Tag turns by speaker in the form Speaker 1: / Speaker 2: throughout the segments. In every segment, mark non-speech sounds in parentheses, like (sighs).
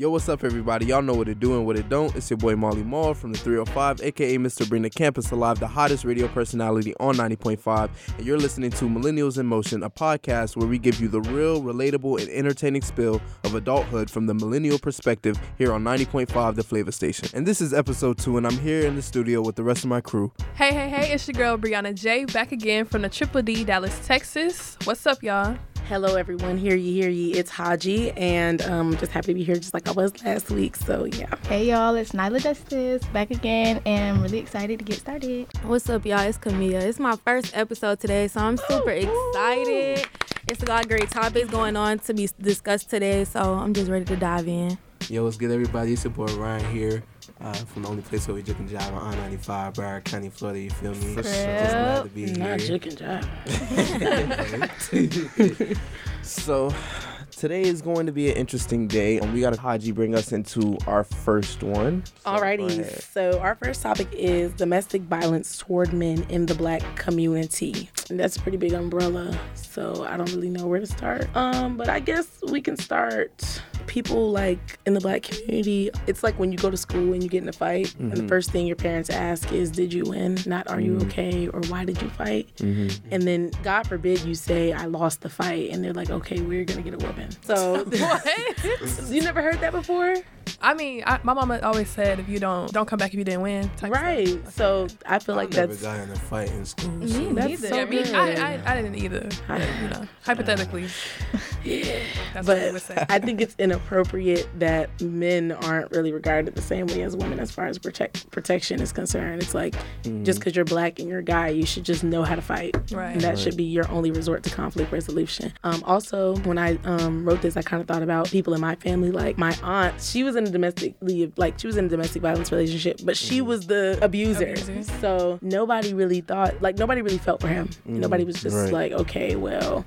Speaker 1: Yo, what's up, everybody? Y'all know what it do and what it don't. It's your boy Molly Mall from the 305, aka Mr. Bring the Campus Alive, the hottest radio personality on 90.5. And you're listening to Millennials in Motion, a podcast where we give you the real, relatable, and entertaining spill of adulthood from the millennial perspective here on 90.5, the flavor station. And this is episode two, and I'm here in the studio with the rest of my crew.
Speaker 2: Hey, hey, hey, it's your girl Brianna J back again from the Triple D Dallas, Texas. What's up, y'all?
Speaker 3: Hello, everyone. Hear ye, hear ye. It's Haji, and um, just happy to be here, just like I was last week. So yeah.
Speaker 4: Hey y'all, it's Nyla Justice back again, and I'm really excited to get started.
Speaker 5: What's up, y'all? It's Camilla. It's my first episode today, so I'm super excited. It's a lot of great topics going on to be discussed today, so I'm just ready to dive in.
Speaker 6: Yo, what's good, everybody? It's your boy Ryan here uh, from the only place where we chicken job on I-95, Broward County, Florida. You feel me?
Speaker 5: For
Speaker 6: Just glad to be
Speaker 3: Not
Speaker 6: here.
Speaker 3: chicken (laughs) job.
Speaker 1: So, today is going to be an interesting day, and we got a Haji bring us into our first one. So,
Speaker 3: Alrighty. So our first topic is domestic violence toward men in the black community. And that's a pretty big umbrella. So I don't really know where to start. Um, but I guess we can start. People like in the black community, it's like when you go to school and you get in a fight, and the mm-hmm. first thing your parents ask is, "Did you win?" Not "Are you mm-hmm. okay?" or "Why did you fight?" Mm-hmm. And then God forbid you say, "I lost the fight," and they're like, "Okay, we're gonna get a whooping." So
Speaker 2: What? (laughs) (laughs)
Speaker 3: you never heard that before?
Speaker 2: I mean, I, my mama always said if you don't don't come back if you didn't win. type
Speaker 3: Right. So I feel like that's
Speaker 6: I never got in a fight in school.
Speaker 4: Me
Speaker 6: so-
Speaker 4: neither.
Speaker 3: so
Speaker 2: Yeah, me. I, I, I didn't either.
Speaker 3: I-
Speaker 2: you know, hypothetically. (laughs) That's what they would
Speaker 3: but
Speaker 2: say.
Speaker 3: I think it's inappropriate that men aren't really regarded the same way as women as far as protect protection is concerned. It's like just because you're black and you're a guy, you should just know how to fight,
Speaker 2: Right.
Speaker 3: and that should be your only resort to conflict resolution. Um, also, when I um, wrote this, I kind of thought about people in my family. Like my aunt, she was in a domestically like she was in a domestic violence relationship, but she mm-hmm. was the abuser.
Speaker 2: Abuser.
Speaker 3: So nobody really thought like nobody really felt for him. Mm-hmm. Nobody was just
Speaker 1: right.
Speaker 3: like, okay, well.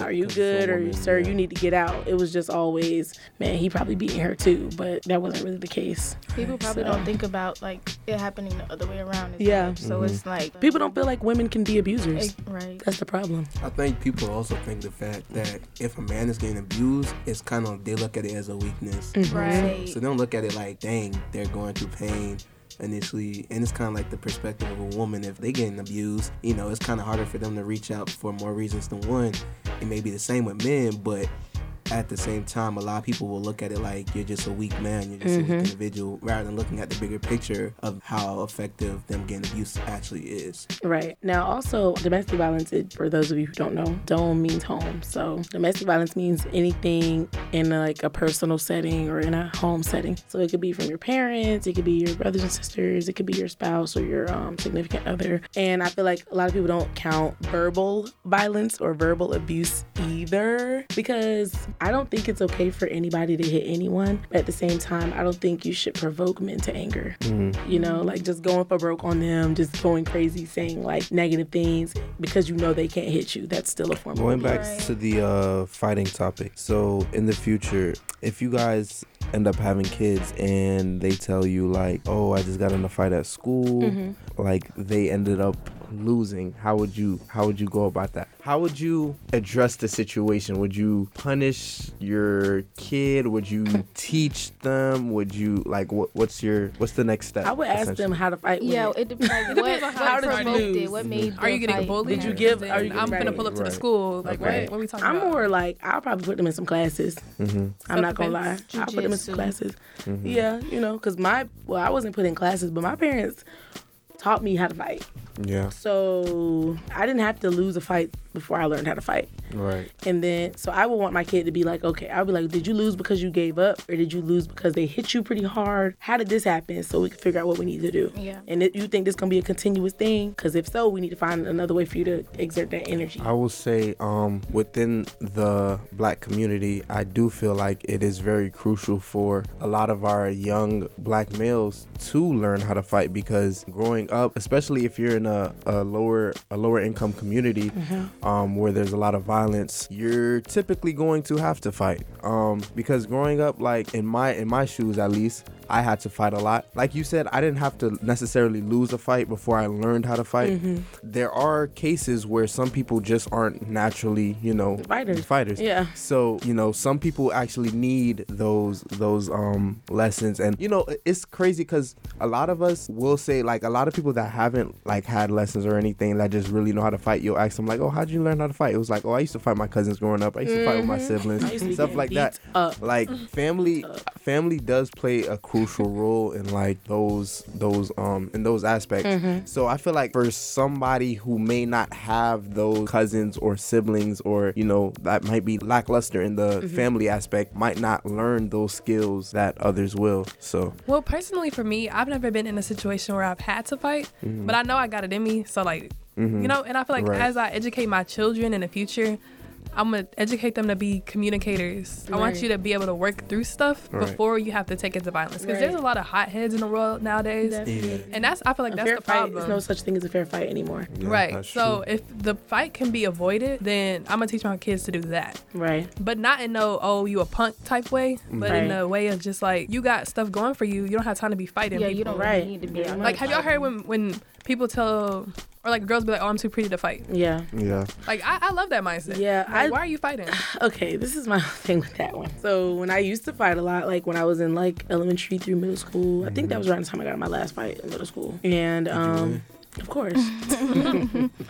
Speaker 3: Are you
Speaker 1: Because it's
Speaker 3: good or
Speaker 1: woman,
Speaker 3: sir,
Speaker 1: yeah.
Speaker 3: you need to get out. It was just always, man, he probably beating her too, but that wasn't really the case.
Speaker 4: People probably
Speaker 3: So-
Speaker 4: don't think about like it happening the other way around. As
Speaker 3: Yeah.
Speaker 4: much. So it's mm-hmm. like
Speaker 3: People don't feel like women can be abusers.
Speaker 4: Like, right.
Speaker 3: That's the problem.
Speaker 6: I think people also think the fact that if a man is getting abused, it's kind of they look at it as a weakness. Mm-hmm.
Speaker 4: Right.
Speaker 6: So they don't look at it like, dang, they're going through pain initially. And it's kind of like the perspective of a woman. If they getting abused, you know, it's kind of harder for them to reach out for more reasons than one. It may be the same with men, but at the same time, a lot of people will look at it like you're just a weak man, you're just a weak individual, rather than looking at the bigger picture of how effective them getting abused actually is.
Speaker 3: Right. Now, also, domestic violence, it, for those of you who don't know, dome means home. So, domestic violence means anything in like a personal setting or in a home setting. So, it could be from your parents, it could be your brothers and sisters, it could be your spouse or your um, significant other. And I feel like a lot of people don't count verbal violence or verbal abuse either because I don't think it's okay for anybody to hit anyone. But at the same time, I don't think you should provoke men to anger. You know, like just going for broke on them, just going crazy, saying like negative things because you know they can't hit you. That's still a form
Speaker 1: Going
Speaker 3: of
Speaker 1: back
Speaker 4: Right.
Speaker 1: to the uh, fighting topic. So, in the future, if you guys end up having kids and they tell you, like, oh, I just got in a fight at school, like they ended up losing, how would you how would you go about that? How would you address the situation? Would you punish your kid? Would you teach them? Would you like what what's your what's the next step?
Speaker 3: I would ask them how to fight.
Speaker 4: Yeah,
Speaker 3: it.
Speaker 4: it depends. Like, (laughs) what,
Speaker 2: depends on how
Speaker 4: what
Speaker 2: did
Speaker 4: provoked
Speaker 3: lose?
Speaker 4: it? What made?
Speaker 2: Are you
Speaker 4: the
Speaker 2: getting
Speaker 4: fight?
Speaker 2: bullied?
Speaker 3: Did you give- are you
Speaker 2: I'm
Speaker 3: getting-
Speaker 2: gonna pull up to the
Speaker 1: Right.
Speaker 2: school. Like,
Speaker 1: Okay.
Speaker 2: what? What are we talking about?
Speaker 3: I'm
Speaker 2: about?
Speaker 3: more like I'll probably put them in some classes. Mm-hmm. I'm not gonna lie.
Speaker 2: Self-defense,
Speaker 3: I'll put them in some
Speaker 4: jujitsu.
Speaker 3: classes. Mm-hmm. Yeah, you know, because my well, I wasn't put in classes, but my parents taught me how to fight.
Speaker 1: Yeah.
Speaker 3: So I didn't have to lose a fight before I learned how to fight.
Speaker 1: Right.
Speaker 3: And then, so I would want my kid to be like, okay, I'll be like, did you lose because you gave up, or did you lose because they hit you pretty hard? How did this happen? So we can figure out what we need to do.
Speaker 4: Yeah.
Speaker 3: And it, you think this gonna be a continuous thing? Because if so, we need to find another way for you to exert that energy.
Speaker 1: I will say, um, within the black community, I do feel like it is very crucial for a lot of our young black males to learn how to fight because growing up, especially if you're in a, a lower a lower income community, um, where there's a lot of violence, you're typically going to have to fight. Um, because growing up, like in my in my shoes at least, I had to fight a lot. Like you said, I didn't have to necessarily lose a fight before I learned how to fight. There are cases where some people just aren't naturally, you know,
Speaker 3: Fighters.
Speaker 1: Fighters.
Speaker 3: Yeah.
Speaker 1: So you know, some people actually need those those um lessons, and you know, it's crazy because a lot of us will say like a lot of people that haven't like had lessons or anything that just really know how to fight. You'll ask them like, "Oh, how'd you learn how to fight?" It was like, "Oh, I used to fight my cousins growing up. I used to fight with my siblings,
Speaker 3: Mm-hmm. I used to be
Speaker 1: stuff like that."
Speaker 3: up.
Speaker 1: Like family, family does play a crucial role in like those those um in those aspects.
Speaker 3: Mm-hmm.
Speaker 1: So I feel like for somebody who may not have those cousins or siblings or you know that might be lackluster in the
Speaker 3: Mm-hmm.
Speaker 1: family aspect might not learn those skills that others will. So
Speaker 2: Well, personally, for me, I've never been in a situation where I've had to fight, but I know I got it in me. So, like, you mm-hmm. know, and I feel like
Speaker 1: Right.
Speaker 2: as I educate my children in the future, I'm gonna educate them to be communicators. I want you to be able to work through stuff
Speaker 1: Right.
Speaker 2: before you have to take it to violence. Because
Speaker 3: Right.
Speaker 2: there's a lot of hotheads in the world nowadays,
Speaker 3: Definitely.
Speaker 2: and that's I feel like
Speaker 3: A
Speaker 2: that's
Speaker 3: fair
Speaker 2: the
Speaker 3: fight
Speaker 2: problem.
Speaker 3: is no such thing as a fair fight anymore.
Speaker 1: yeah,
Speaker 2: right. So
Speaker 1: true.
Speaker 2: if the fight can be avoided, then I'm gonna teach my kids to do that.
Speaker 3: Right.
Speaker 2: But not in no oh you a punk type way, but in
Speaker 3: Right.
Speaker 2: a way of just like you got stuff going for you. You don't have time to be fighting.
Speaker 4: Yeah,
Speaker 2: people.
Speaker 4: you don't
Speaker 3: Right.
Speaker 4: need to be
Speaker 3: Yeah.
Speaker 2: Like, have y'all heard when when people tell or like girls be like, "Oh, I'm too pretty to fight."
Speaker 3: Yeah.
Speaker 1: yeah,
Speaker 2: Like, I, I love that mindset.
Speaker 3: Yeah,
Speaker 2: Like,
Speaker 3: I-
Speaker 2: why are you fighting? (sighs)
Speaker 3: Okay, this is my (laughs) thing with that one. So when I used to fight a lot, like when I was in like elementary through middle school, I think that was around the time I got my last fight in middle school. And um of course. (laughs)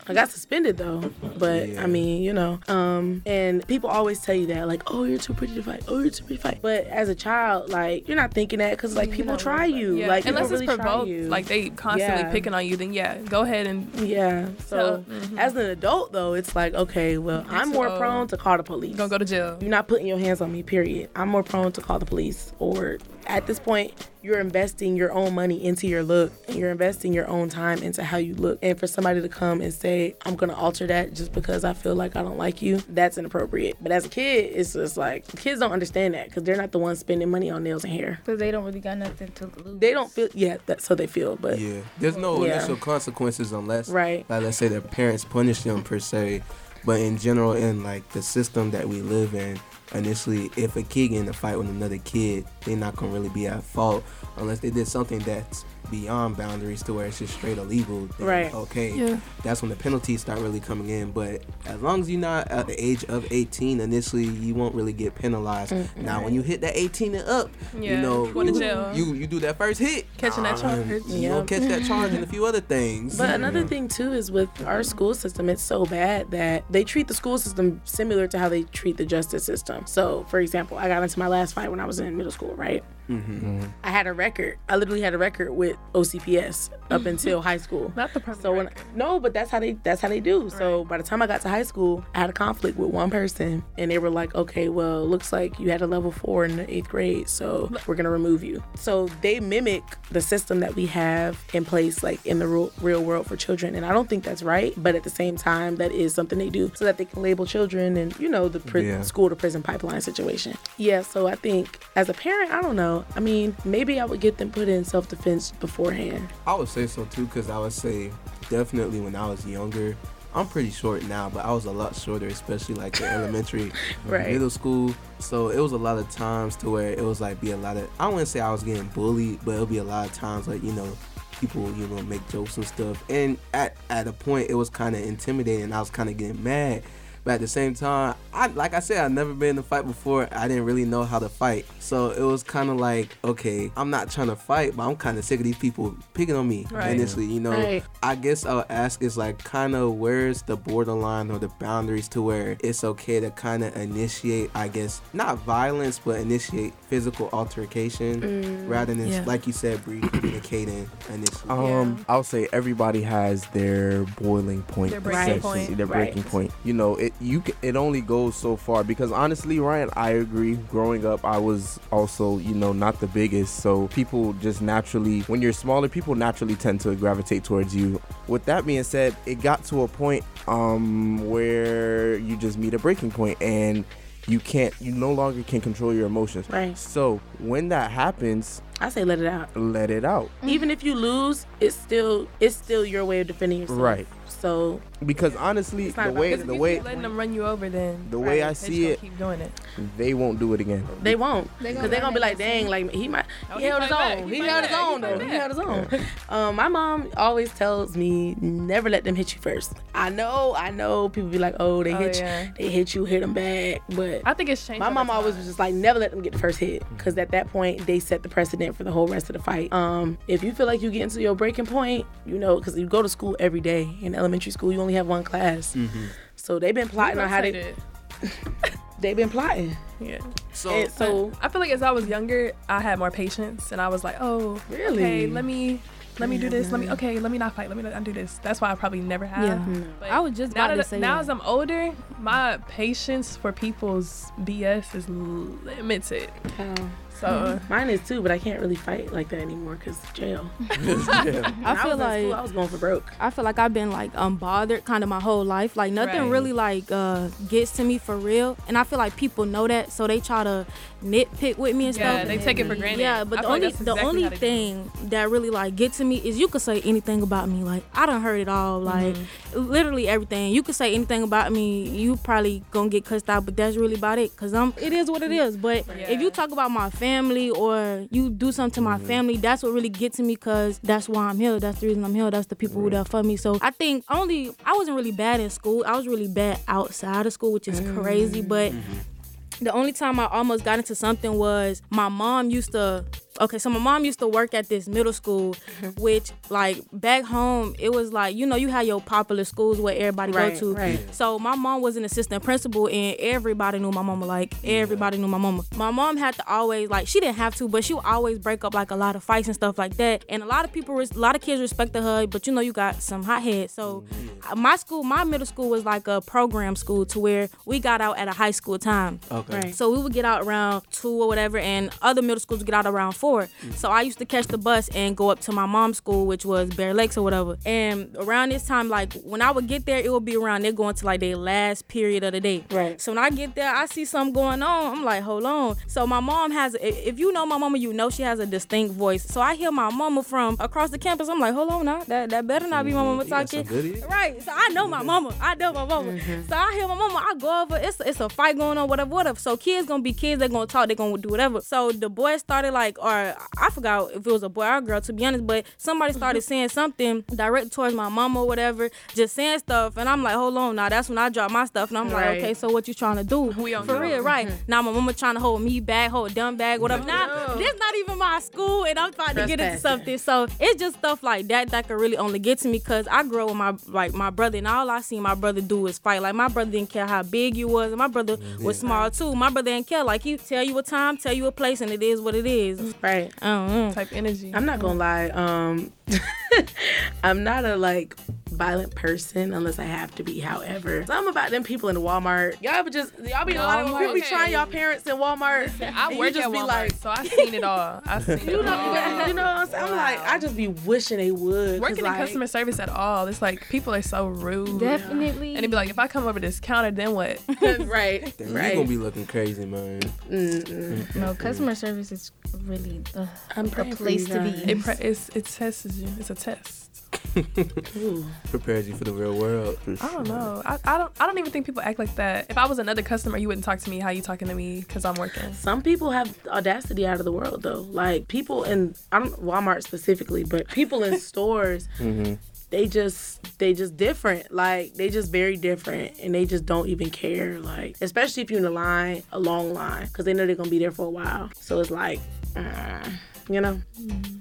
Speaker 3: I got suspended though. But
Speaker 6: Yeah.
Speaker 3: I mean, you know, um and people always tell you that like, "Oh, you're too pretty to fight. Oh, you're too pretty to fight." But as a child, like you're not thinking that cuz like people
Speaker 4: don't
Speaker 3: try you.
Speaker 2: Yeah.
Speaker 3: Like
Speaker 2: Unless it's
Speaker 3: really
Speaker 2: provoked,
Speaker 3: you.
Speaker 2: like they constantly
Speaker 3: Yeah.
Speaker 2: picking on you, then yeah, go ahead and
Speaker 3: yeah. So
Speaker 2: mm-hmm.
Speaker 3: as an adult though, it's like, okay, well, I'm more
Speaker 2: So-
Speaker 3: prone to call the police.
Speaker 2: gonna go to jail.
Speaker 3: You're not putting your hands on me, period. I'm more prone to call the police. Or at this point, you're investing your own money into your look and you're investing your own time into how you look. And for somebody to come and say, I'm gonna alter that just because I feel like I don't like you, that's inappropriate. But as a kid, it's just like kids don't understand that because they're not the ones spending money on nails and hair.
Speaker 4: Because they don't really got nothing to lose.
Speaker 3: They don't feel yeah, that's how they feel. But
Speaker 6: Yeah, there's no
Speaker 3: Yeah.
Speaker 6: initial consequences unless,
Speaker 3: Right.
Speaker 6: like, let's say their parents punish them per se. But in general, in like the system that we live in, initially, if a kid get in a fight with another kid, they're not gonna really be at fault unless they did something that's beyond boundaries to where it's just straight illegal. then,
Speaker 3: Right.
Speaker 6: Okay.
Speaker 2: Yeah.
Speaker 6: That's when the penalties start really coming in. But as long as you're not at the age of 18, initially, you won't really get penalized. Now, when you hit that 18 and up,
Speaker 2: Yeah,
Speaker 6: you know,
Speaker 2: going to
Speaker 6: you-
Speaker 2: jail.
Speaker 6: You you do that first hit,
Speaker 2: Catching that
Speaker 6: um,
Speaker 2: charge.
Speaker 6: You
Speaker 3: Yeah.
Speaker 6: gonna catch that charge and a few other things.
Speaker 3: But another thing too is with our school system, it's so bad that they treat the school system similar to how they treat the justice system. So, for example, I got into my last fight when I was in middle school, right? Mm-hmm. I had a record. I literally had a record with OCPS up until high school.
Speaker 2: Not the perfect.
Speaker 3: So when
Speaker 2: record.
Speaker 3: no, but that's how they that's how they do. So by the time I got to high school, I had a conflict with one person, and they were like, "Okay, well, looks like you had a level four in the eighth grade, so we're gonna remove you." So they mimic the system that we have in place, like in the real, real world for children, and I don't think that's right. But at the same time, that is something they do so that they can label children and you know the pri-
Speaker 1: Yeah.
Speaker 3: school to prison pipeline situation. Yeah. So I think as a parent, I don't know. I mean, maybe I would get them put in self defense beforehand.
Speaker 6: I would say so too, because I would say definitely when I was younger. I'm pretty short now, but I was a lot shorter, especially like in elementary, (laughs)
Speaker 3: Right.
Speaker 6: middle school. So it was a lot of times to where it was like be a lot of. I wouldn't say I was getting bullied, but it'll be a lot of times like you know people you know make jokes and stuff. And at at a point it was kind of intimidating. I was kind of getting mad. But at the same time, I like I said, I've never been in a fight before. I didn't really know how to fight, so it was kind of like, okay, I'm not trying to fight, but I'm kind of sick of these people picking on me
Speaker 2: Right.
Speaker 6: initially. You know,
Speaker 3: Right.
Speaker 6: I guess I'll ask is like kind of where's the borderline or the boundaries to where it's okay to kind of initiate, I guess, not violence, but initiate physical altercation rather than,
Speaker 2: Yeah.
Speaker 6: like you said, Bree, communicating initially.
Speaker 1: Um, I'll say everybody has their boiling point,
Speaker 2: Their breaking
Speaker 1: section,
Speaker 2: point.
Speaker 1: their breaking
Speaker 3: Right.
Speaker 1: point. You know, it you it only goes so far because honestly, Ryan, I agree. Growing up, I was also you know not the biggest, so people just naturally, when you're smaller, people naturally tend to gravitate towards you. With that being said, it got to a point um where you just meet a breaking point and you can't you no longer can control your emotions
Speaker 3: Right.
Speaker 1: so when that happens
Speaker 3: I say let it out.
Speaker 1: Let it out.
Speaker 3: Even if you lose, it's still it's still your way of defending yourself.
Speaker 1: Right.
Speaker 3: So
Speaker 1: Because honestly, the way the way
Speaker 2: letting them run you over, then
Speaker 1: the way I see it,
Speaker 2: keep doing it.
Speaker 1: they won't do it again.
Speaker 3: they won't.
Speaker 4: They
Speaker 3: Because
Speaker 4: gonna
Speaker 3: they're gonna be like, dang, like he might
Speaker 2: Oh,
Speaker 3: he
Speaker 2: he
Speaker 3: held his own.
Speaker 2: He
Speaker 3: He held his own though. He held his own. Um, my mom always tells me never let them hit you first. I know, I know. People be like, oh, they
Speaker 2: Oh,
Speaker 3: hit
Speaker 2: yeah.
Speaker 3: you, they hit you, hit them back. But
Speaker 2: I think it's changed.
Speaker 3: my mom always was just like, never let them get the first hit, because at that point they set the precedent for the whole rest of the fight. Um, if you feel like you get into your breaking point, you know, because you go to school every day. In elementary school, you only have one class, so they've been plotting on how they
Speaker 2: rotated. (laughs)
Speaker 3: they've been plotting.
Speaker 2: Yeah.
Speaker 6: So,
Speaker 3: And so
Speaker 2: I feel like as I was younger, I had more patience, and I was like, oh,
Speaker 3: Really?
Speaker 2: Okay, let me. Let me do this. Let me okay. Let me not fight. Let me not do this. That's why I probably never have.
Speaker 5: Yeah.
Speaker 2: But
Speaker 5: I was just
Speaker 2: now
Speaker 5: about to
Speaker 2: that
Speaker 5: say
Speaker 2: now
Speaker 5: that.
Speaker 2: as I'm older, my patience for people's BS is limited.
Speaker 3: um,
Speaker 2: So
Speaker 3: mine is too, but I can't really fight like that anymore because jail. (laughs)
Speaker 5: I
Speaker 3: When
Speaker 5: feel
Speaker 3: was in
Speaker 5: like
Speaker 3: school, I was going for broke.
Speaker 5: I feel like I've been like unbothered kind of my whole life. Like nothing
Speaker 2: Right.
Speaker 5: really like uh gets to me for real. And I feel like people know that, so they try to nitpick with me and
Speaker 2: yeah,
Speaker 5: stuff.
Speaker 2: Yeah, they take it for granted.
Speaker 5: Yeah, but
Speaker 2: I
Speaker 5: the
Speaker 2: feel like
Speaker 5: only
Speaker 2: that's
Speaker 5: the only
Speaker 2: how they do
Speaker 5: thing that really like get to me is you could say anything about me. Like I done heard it all. Like
Speaker 2: Mm-hmm.
Speaker 5: literally everything. You could say anything about me. You probably gonna get cussed out, but that's really about it. Cause I'm. It is what it is. But if you talk about my family or you do something to my mm-hmm. family, that's what really gets to me. Cause that's why I'm here. That's the reason I'm here. That's the people who there for me. So I think only I wasn't really bad in school. I was really bad outside of school, which is crazy. But mm-hmm. the only time I almost got into something was my mom used to. Okay, so my mom used to work at this middle school, which like back home it was like you know you had your popular schools where everybody
Speaker 3: Right,
Speaker 5: go to.
Speaker 3: right.
Speaker 5: So my mom was an assistant principal and everybody knew my mama. Like everybody knew my mama. My mom had to always like she didn't have to, but she would always break up like a lot of fights and stuff like that. And a lot of people, a lot of kids respected her, but you know you got some hot hotheads. So uh, my school, my middle school was like a program school to where we got out at a high school time.
Speaker 6: okay.
Speaker 3: Right.
Speaker 5: So we would get out around two or whatever, and other middle schools would get out around four. Mm. So I used to catch the bus and go up to my mom's school, which was Bear Lakes or whatever. And around this time, like when I would get there, it would be around they're going to like their last period of the day.
Speaker 3: Right.
Speaker 5: So when I get there, I see something going on. I'm like, hold on. So my mom has, if you know my mama, you know she has a distinct voice. So I hear my mama from across the campus. I'm like, hold on now, that that better not be my mm-hmm.
Speaker 6: mama got some
Speaker 5: talking. Right. So I know my mm-hmm. mama. I know my mama. Mm-hmm. So I hear my mama. I go over. It's it's a fight going on. Whatever. Whatever. So kids gonna be kids. They're gonna talk. They're gonna do whatever. So the boys started like, or I forgot if it was a boy or a girl to be honest. But somebody started (laughs) saying something direct towards my mom or whatever. Just saying stuff. And I'm like, hold on. Now that's when I drop my stuff. And I'm
Speaker 3: Right.
Speaker 5: like, okay. So what you trying to do? (laughs) For
Speaker 2: you.
Speaker 5: real, right? Now my mama trying to hold me back, hold dumb bag, whatever. Now
Speaker 3: No.
Speaker 5: this not even my school, and I'm trying to get into something. So it's just stuff like that that could really only get to me because I grew up with my like my brother, and all I see my brother do is fight. Like my brother didn't care how big you was, and my brother was small too. My brother didn't care. Like he tell you a time, tell you a place, and it is what it is.
Speaker 3: Right.
Speaker 5: I don't know.
Speaker 2: type energy.
Speaker 3: I'm not gonna lie. Um, (laughs) I'm not a like violent person unless I have to be. However, so I'm about them people in Walmart. Y'all ever just y'all be a lot of
Speaker 2: Walmart,
Speaker 3: people be trying y'all parents in Walmart.
Speaker 2: I
Speaker 3: and
Speaker 2: work
Speaker 3: you just
Speaker 2: at
Speaker 3: be
Speaker 2: Walmart,
Speaker 3: like,
Speaker 2: so I seen it all. I seen (laughs) it
Speaker 3: you know,
Speaker 2: all.
Speaker 3: you know what I'm saying? I'm like, I just be wishing they would.
Speaker 2: Working
Speaker 3: like,
Speaker 2: in customer service at all, it's like people are so rude.
Speaker 4: Definitely.
Speaker 2: And it'd be like, if I come over this counter, then what? (laughs)
Speaker 3: right,
Speaker 6: Damn,
Speaker 3: right.
Speaker 6: You gonna be looking crazy, man.
Speaker 3: Mm-mm.
Speaker 4: no, customer service is really uh,
Speaker 3: I'm
Speaker 4: a place to be.
Speaker 2: It pre- it's, it tests you. It's a test. (laughs)
Speaker 3: Ooh.
Speaker 6: Prepares you for the real world.
Speaker 2: I don't know. I, I don't. I don't even think people act like that. If I was another customer, you wouldn't talk to me how you talking to me because I'm working.
Speaker 3: Some people have audacity out of the world though. Like people in I don't Walmart specifically, but people in (laughs) stores,
Speaker 1: Mm-hmm.
Speaker 3: they just they just different. Like they just very different, and they just don't even care. Like especially if you're in a line, a long line, because they know they're gonna be there for a while. So it's like, uh, you know,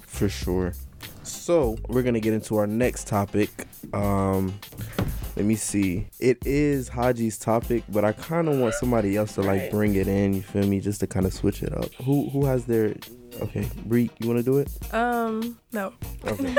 Speaker 1: For sure. So we're gonna get into our next topic. Um, let me see. It is Haji's topic, but I kind of want somebody else to like bring it in. You feel me? Just to kind of switch it up. Who who has their? Okay, Bree, you want to do it?
Speaker 2: Um, no.
Speaker 1: Okay,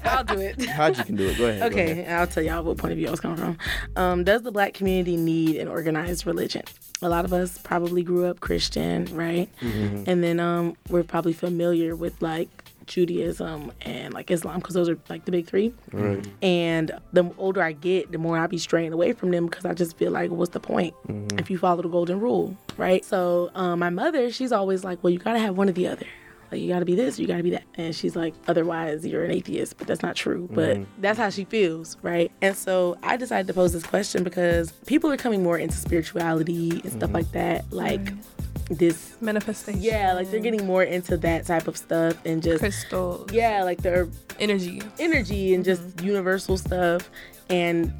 Speaker 1: (laughs)
Speaker 3: I'll do it.
Speaker 1: Haji can do it. Go ahead. go
Speaker 3: Okay,
Speaker 1: ahead.
Speaker 3: I'll tell y'all what point of view I was coming from. Um, does the black community need an organized religion? A lot of us probably grew up Christian, right? And then um, we're probably familiar with like Judaism and like Islam because those are like the big three.
Speaker 1: Right.
Speaker 3: And the older I get, the more I be straying away from them because I just feel like, what's the point if you follow the golden rule, right? So um, my mother, she's always like, well, you gotta have one or the other. Like you got to be this, you got to be that. And she's like, otherwise you're an atheist, but that's not true. But that's how she feels, right? And so I decided to pose this question because people are coming more into spirituality and stuff like that. Like this,
Speaker 2: Manifestation.
Speaker 3: yeah, like they're getting more into that type of stuff and just,
Speaker 2: crystal
Speaker 3: yeah, like their
Speaker 2: energy.
Speaker 3: energy and just mm-hmm. universal stuff and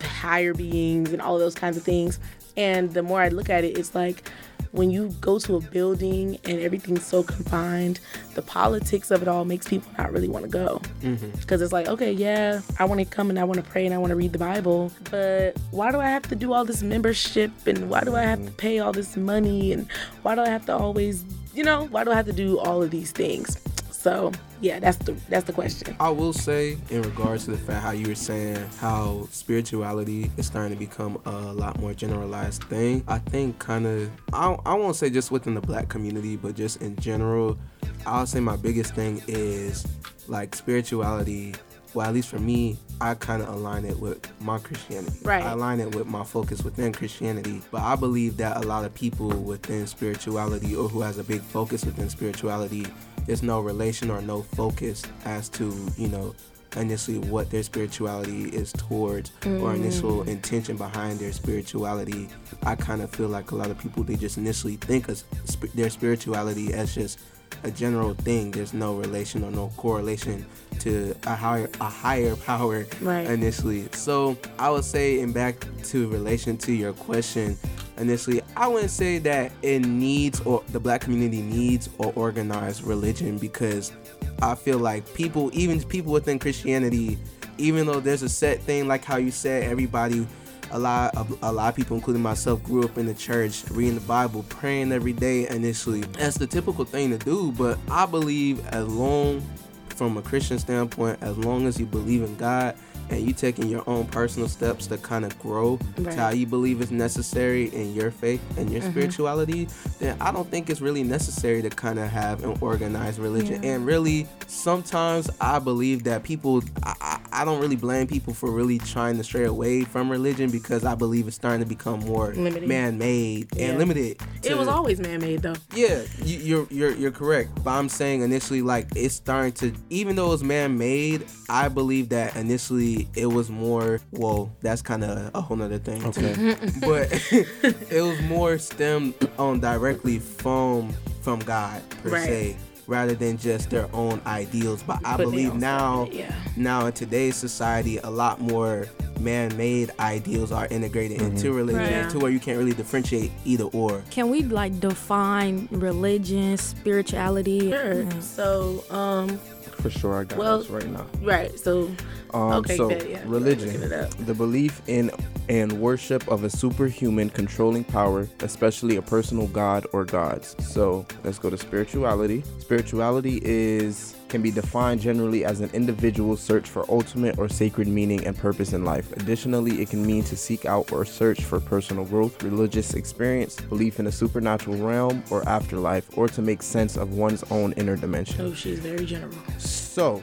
Speaker 3: higher beings and all those kinds of things. And the more I look at it, it's like when you go to a building and everything's so confined, the politics of it all makes people not really want to go. Mm-hmm. Because it's like, okay, yeah, I want to come and I want to pray and I want to read the Bible, but why do I have to do all this membership and why do I have to mm-hmm. pay all this money and why do I have to always, you know, why do I have to do all of these things? So yeah, that's the that's the question.
Speaker 6: I will say, in regards to the fact how you were saying how spirituality is starting to become a lot more generalized thing, I think kind of, I, I won't say just within the black community, but just in general, I'll say my biggest thing is like spirituality. Well, at least for me, I kind of align it with my Christianity.
Speaker 3: Right.
Speaker 6: I align it with my focus within Christianity. But I believe that a lot of people within spirituality or who has a big focus within spirituality there's no relation or no focus as to you know initially what their spirituality is towards or mm. initial intention behind their spirituality. I kind of feel like a lot of people they just initially think of sp- their spirituality as just a general thing there's no relation or no correlation to a higher a higher (laughs) power
Speaker 3: Right.
Speaker 6: initially so i would say in back to relation to your question initially i wouldn't say that it needs or the black community needs or organized religion because i feel like people even people within christianity even though there's a set thing like how you said everybody a lot of a lot of people including myself grew up in the church reading the bible praying every day initially. That's the typical thing to do but i believe as long from a christian standpoint as long as you believe in god and you taking your own personal steps to kind of grow
Speaker 3: Right.
Speaker 6: to how you believe is necessary in your faith and your mm-hmm. spirituality, then I don't think it's really necessary to kind of have an organized religion. And really, sometimes I believe that people, I, I don't really blame people for really trying to stray away from religion because I believe it's starting to become more
Speaker 3: Limited.
Speaker 6: man-made
Speaker 3: Yeah.
Speaker 6: and limited.
Speaker 3: It was always man-made though.
Speaker 6: yeah, you, you're you're you're correct. But I'm saying initially, like it's starting to, even though it's man-made, I believe that initially it was more. Well, that's kind of a whole nother thing.
Speaker 1: Okay. Mm-hmm. (laughs)
Speaker 6: but (laughs) it was more stemmed on directly from from God per
Speaker 3: Right.
Speaker 6: se, rather than just their own ideals. But I
Speaker 3: Putting
Speaker 6: believe now,
Speaker 3: it, yeah.
Speaker 6: now in today's society, a lot more man-made ideals are integrated mm-hmm. into religion
Speaker 2: Right.
Speaker 6: to where you can't really differentiate either or.
Speaker 5: Can we like define religion, spirituality?
Speaker 3: Sure.
Speaker 5: Yeah.
Speaker 3: So, um,
Speaker 1: For sure, I got
Speaker 3: Well-
Speaker 1: this right now.
Speaker 3: right. So,
Speaker 1: Um,
Speaker 3: Okay,
Speaker 1: so
Speaker 3: yeah.
Speaker 1: religion,
Speaker 3: Looking it up.
Speaker 1: the belief in and worship of a superhuman controlling power, especially a personal god or gods. So let's go to spirituality. Spirituality is can be defined generally as an individual's search for ultimate or sacred meaning and purpose in life. Additionally, it can mean to seek out or search for personal growth, religious experience, belief in a supernatural realm or afterlife, or to make sense of one's own inner dimension.
Speaker 3: oh, she's very general.
Speaker 1: So,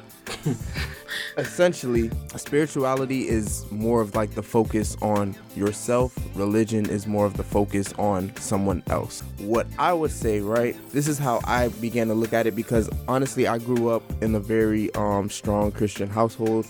Speaker 1: (laughs) essentially, spirituality is more of like the focus on yourself. Religion is more of the focus on someone else. What I would say, right? This is how I began to look at it because honestly, I grew up in a very um, strong Christian household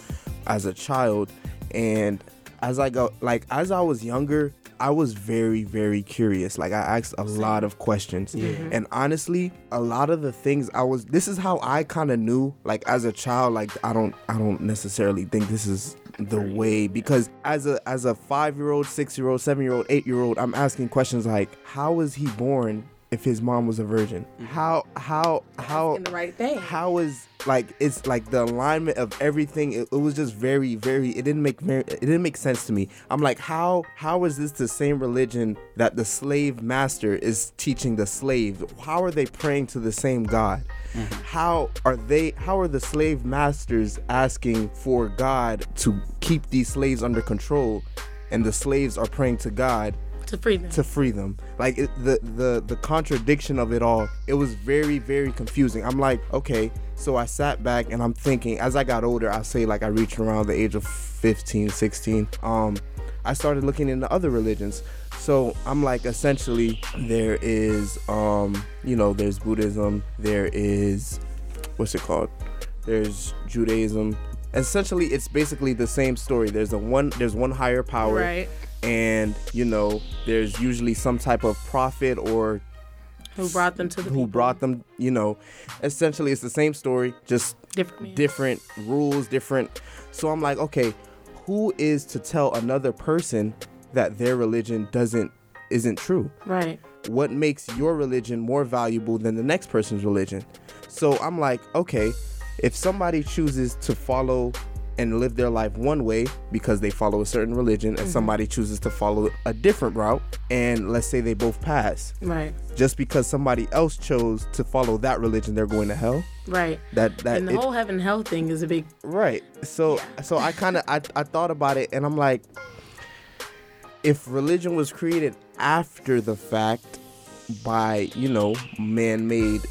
Speaker 1: as a child, and as I go, like as I was younger. I was very, very curious. Like I asked a lot of questions. Mm-hmm. And honestly, a lot of the things I was this is how I kind of knew like as a child like I don't I don't necessarily think this is the way because as a as a 5-year-old, 6-year-old, 7-year-old, 8-year-old, I'm asking questions like how was he born if his mom was a virgin? Mm-hmm. How how how
Speaker 3: Asking the right thing.
Speaker 1: how is like it's like the alignment of everything it, it was just very very it didn't make very it didn't make sense to me. I'm like how how is this the same religion that the slave master is teaching the slave? How are they praying to the same god? Mm-hmm. How are they how are the slave masters asking for god to keep these slaves under control and the slaves are praying to god
Speaker 3: To free them.
Speaker 1: to free them. Like it, the the the contradiction of it all, it was very very confusing. I'm like, okay, so I sat back and I'm thinking as I got older, I say like I reached around the age of 15, 16. Um I started looking into other religions. So I'm like, essentially, there is, um, you know, there's Buddhism, there is, what's it called? There's Judaism. Essentially, it's basically the same story. There's a one, there's one higher power,
Speaker 3: Right.
Speaker 1: And you know, there's usually some type of prophet or
Speaker 3: Who brought them to the
Speaker 1: who
Speaker 3: people.
Speaker 1: brought them. You know, essentially, it's the same story, just
Speaker 3: different
Speaker 1: different rules, different. So I'm like, okay, who is to tell another person that their religion doesn't isn't true?
Speaker 3: Right.
Speaker 1: What makes your religion more valuable than the next person's religion? So I'm like, okay, if somebody chooses to follow and live their life one way because they follow a certain religion and mm-hmm. somebody chooses to follow a different route and let's say they both pass
Speaker 3: Right.
Speaker 1: just because somebody else chose to follow that religion they're going to hell
Speaker 3: Right.
Speaker 1: that that
Speaker 3: and the
Speaker 1: it-
Speaker 3: whole heaven and hell thing is a big
Speaker 1: Right. So so I kind of I, I thought about it and I'm like if religion was created after the fact by, you know, man-made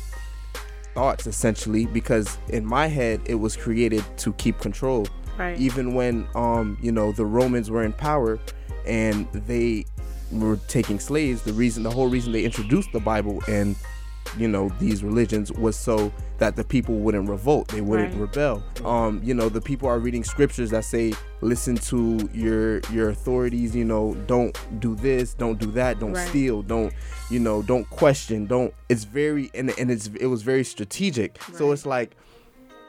Speaker 1: thoughts essentially because in my head it was created to keep control.
Speaker 3: Right.
Speaker 1: Even when um, you know, the Romans were in power and they were taking slaves, the reason the whole reason they introduced the Bible and you know these religions was so that the people wouldn't revolt they wouldn't
Speaker 3: Right.
Speaker 1: rebel um you know the people are reading scriptures that say listen to your your authorities you know don't do this don't do that don't
Speaker 3: Right.
Speaker 1: steal don't you know don't question don't it's very and, and it's it was very strategic so it's like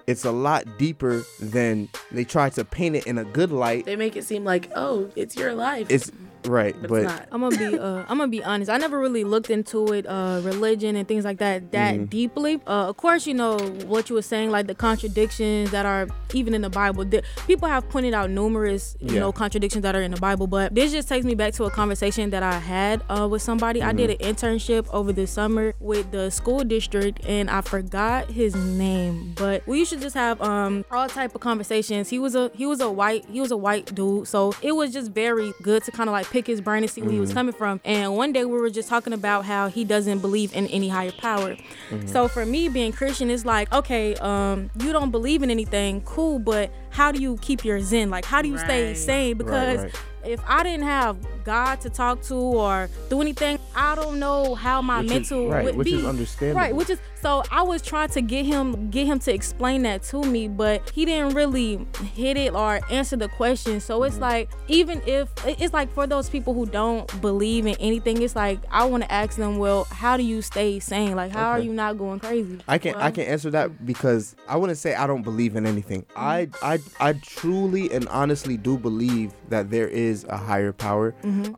Speaker 1: it's a lot deeper than they try to paint it in a good light
Speaker 3: they make it seem like, oh, it's your life.
Speaker 1: it's right
Speaker 3: but,
Speaker 1: but,
Speaker 3: it's not.
Speaker 5: I'm gonna be uh, (laughs) I'm gonna be honest. I never really looked into it, uh, religion and things like that, that
Speaker 1: Mm-hmm.
Speaker 5: deeply. Uh, of course, you know what you were saying, like the contradictions that are even in the Bible. The, people have pointed out numerous, you
Speaker 1: Yeah.
Speaker 5: know, contradictions that are in the Bible. But this just takes me back to a conversation that I had uh, with somebody. I
Speaker 1: Mm-hmm.
Speaker 5: did an internship over the summer with the school district, and I forgot his name. But we used to just have um all type of conversations. He was a he was a white he was a white dude, so it was just very good to kind of like pick his brain and see where he was coming from. And one day we were just talking about how he doesn't believe in any higher power. So for me being Christian, it's like okay, um, you don't believe in anything, cool, but how do you keep your zen? Like how do you stay sane? Because
Speaker 1: right.
Speaker 5: If I didn't have God to talk to or do anything, I don't know how my
Speaker 1: Which is-
Speaker 5: mental
Speaker 1: right,
Speaker 5: would
Speaker 1: which
Speaker 5: be.
Speaker 1: is understandable.
Speaker 5: Right, which is so I was trying to get him get him to explain that to me, but he didn't really hit it or answer the question. So
Speaker 1: Mm-hmm.
Speaker 5: it's like even if it's like for those people who don't believe in anything, it's like I want to ask them, well, how do you stay sane? Like how are you not going crazy?
Speaker 1: I can I can answer that because I wouldn't say I don't believe in anything. I I I truly and honestly do believe that there is a higher power,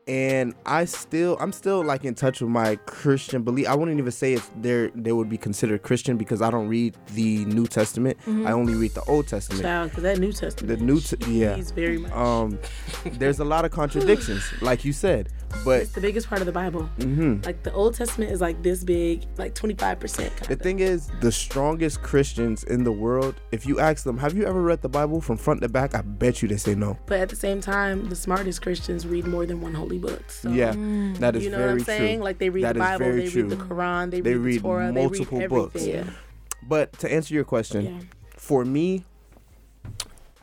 Speaker 1: and I still I'm still like in touch with my Christian belief. I wouldn't even say if they're they would be considered Christian because I don't read the New Testament. I only read the Old Testament.
Speaker 3: Child, because that New Testament.
Speaker 1: The New T- yeah.
Speaker 3: Very much.
Speaker 1: Um, there's a lot of contradictions, like you said, but
Speaker 3: it's the biggest part of the Bible.
Speaker 1: mhm.
Speaker 3: Like the Old Testament is like this big, like 25%.
Speaker 1: The thing is, the strongest Christians in the world, if you ask them, have you ever read the Bible from front to back? I bet you they say no.
Speaker 3: But at the same time, the smartest Christians read more than one holy book. So,
Speaker 1: yeah, that is
Speaker 3: You know
Speaker 1: very
Speaker 3: what I'm saying?
Speaker 1: true.
Speaker 3: Like they read
Speaker 1: That
Speaker 3: the Bible,
Speaker 1: very
Speaker 3: they
Speaker 1: true.
Speaker 3: read the Quran, they,
Speaker 1: They
Speaker 3: read,
Speaker 1: read
Speaker 3: the Torah,
Speaker 1: multiple
Speaker 3: they read
Speaker 1: books. Yeah. But to answer your question,
Speaker 3: Yeah.
Speaker 1: for me,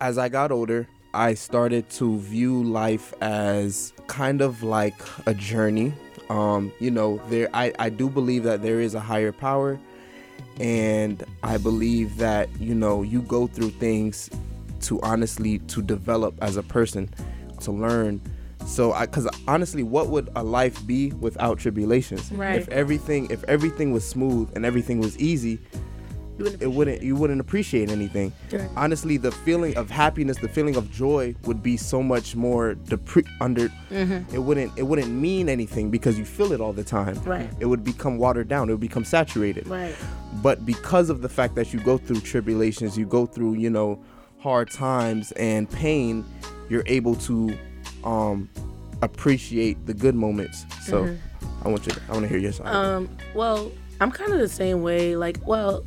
Speaker 1: as I got older, I started to view life as kind of like a journey. Um, you know, there I, I do believe that there is a higher power and I believe that, you know, you go through things to honestly to develop as a person, to learn. So I cuz honestly, what would a life be without tribulations?
Speaker 3: Right.
Speaker 1: If everything if everything was smooth and everything was easy,
Speaker 3: wouldn't
Speaker 1: it wouldn't you wouldn't appreciate anything.
Speaker 5: Right.
Speaker 1: Honestly, the feeling of happiness, the feeling of joy would be so much more depre- under.
Speaker 3: Mm-hmm.
Speaker 1: It wouldn't it wouldn't mean anything because you feel it all the time.
Speaker 3: Right.
Speaker 1: It would become watered down. It would become saturated.
Speaker 3: Right.
Speaker 1: But because of the fact that you go through tribulations, you go through you know hard times and pain, you're able to um appreciate the good moments. So I want you. To, I want to hear your side.
Speaker 3: Mm-hmm. Um, well, I'm kind of the same way. Like, well,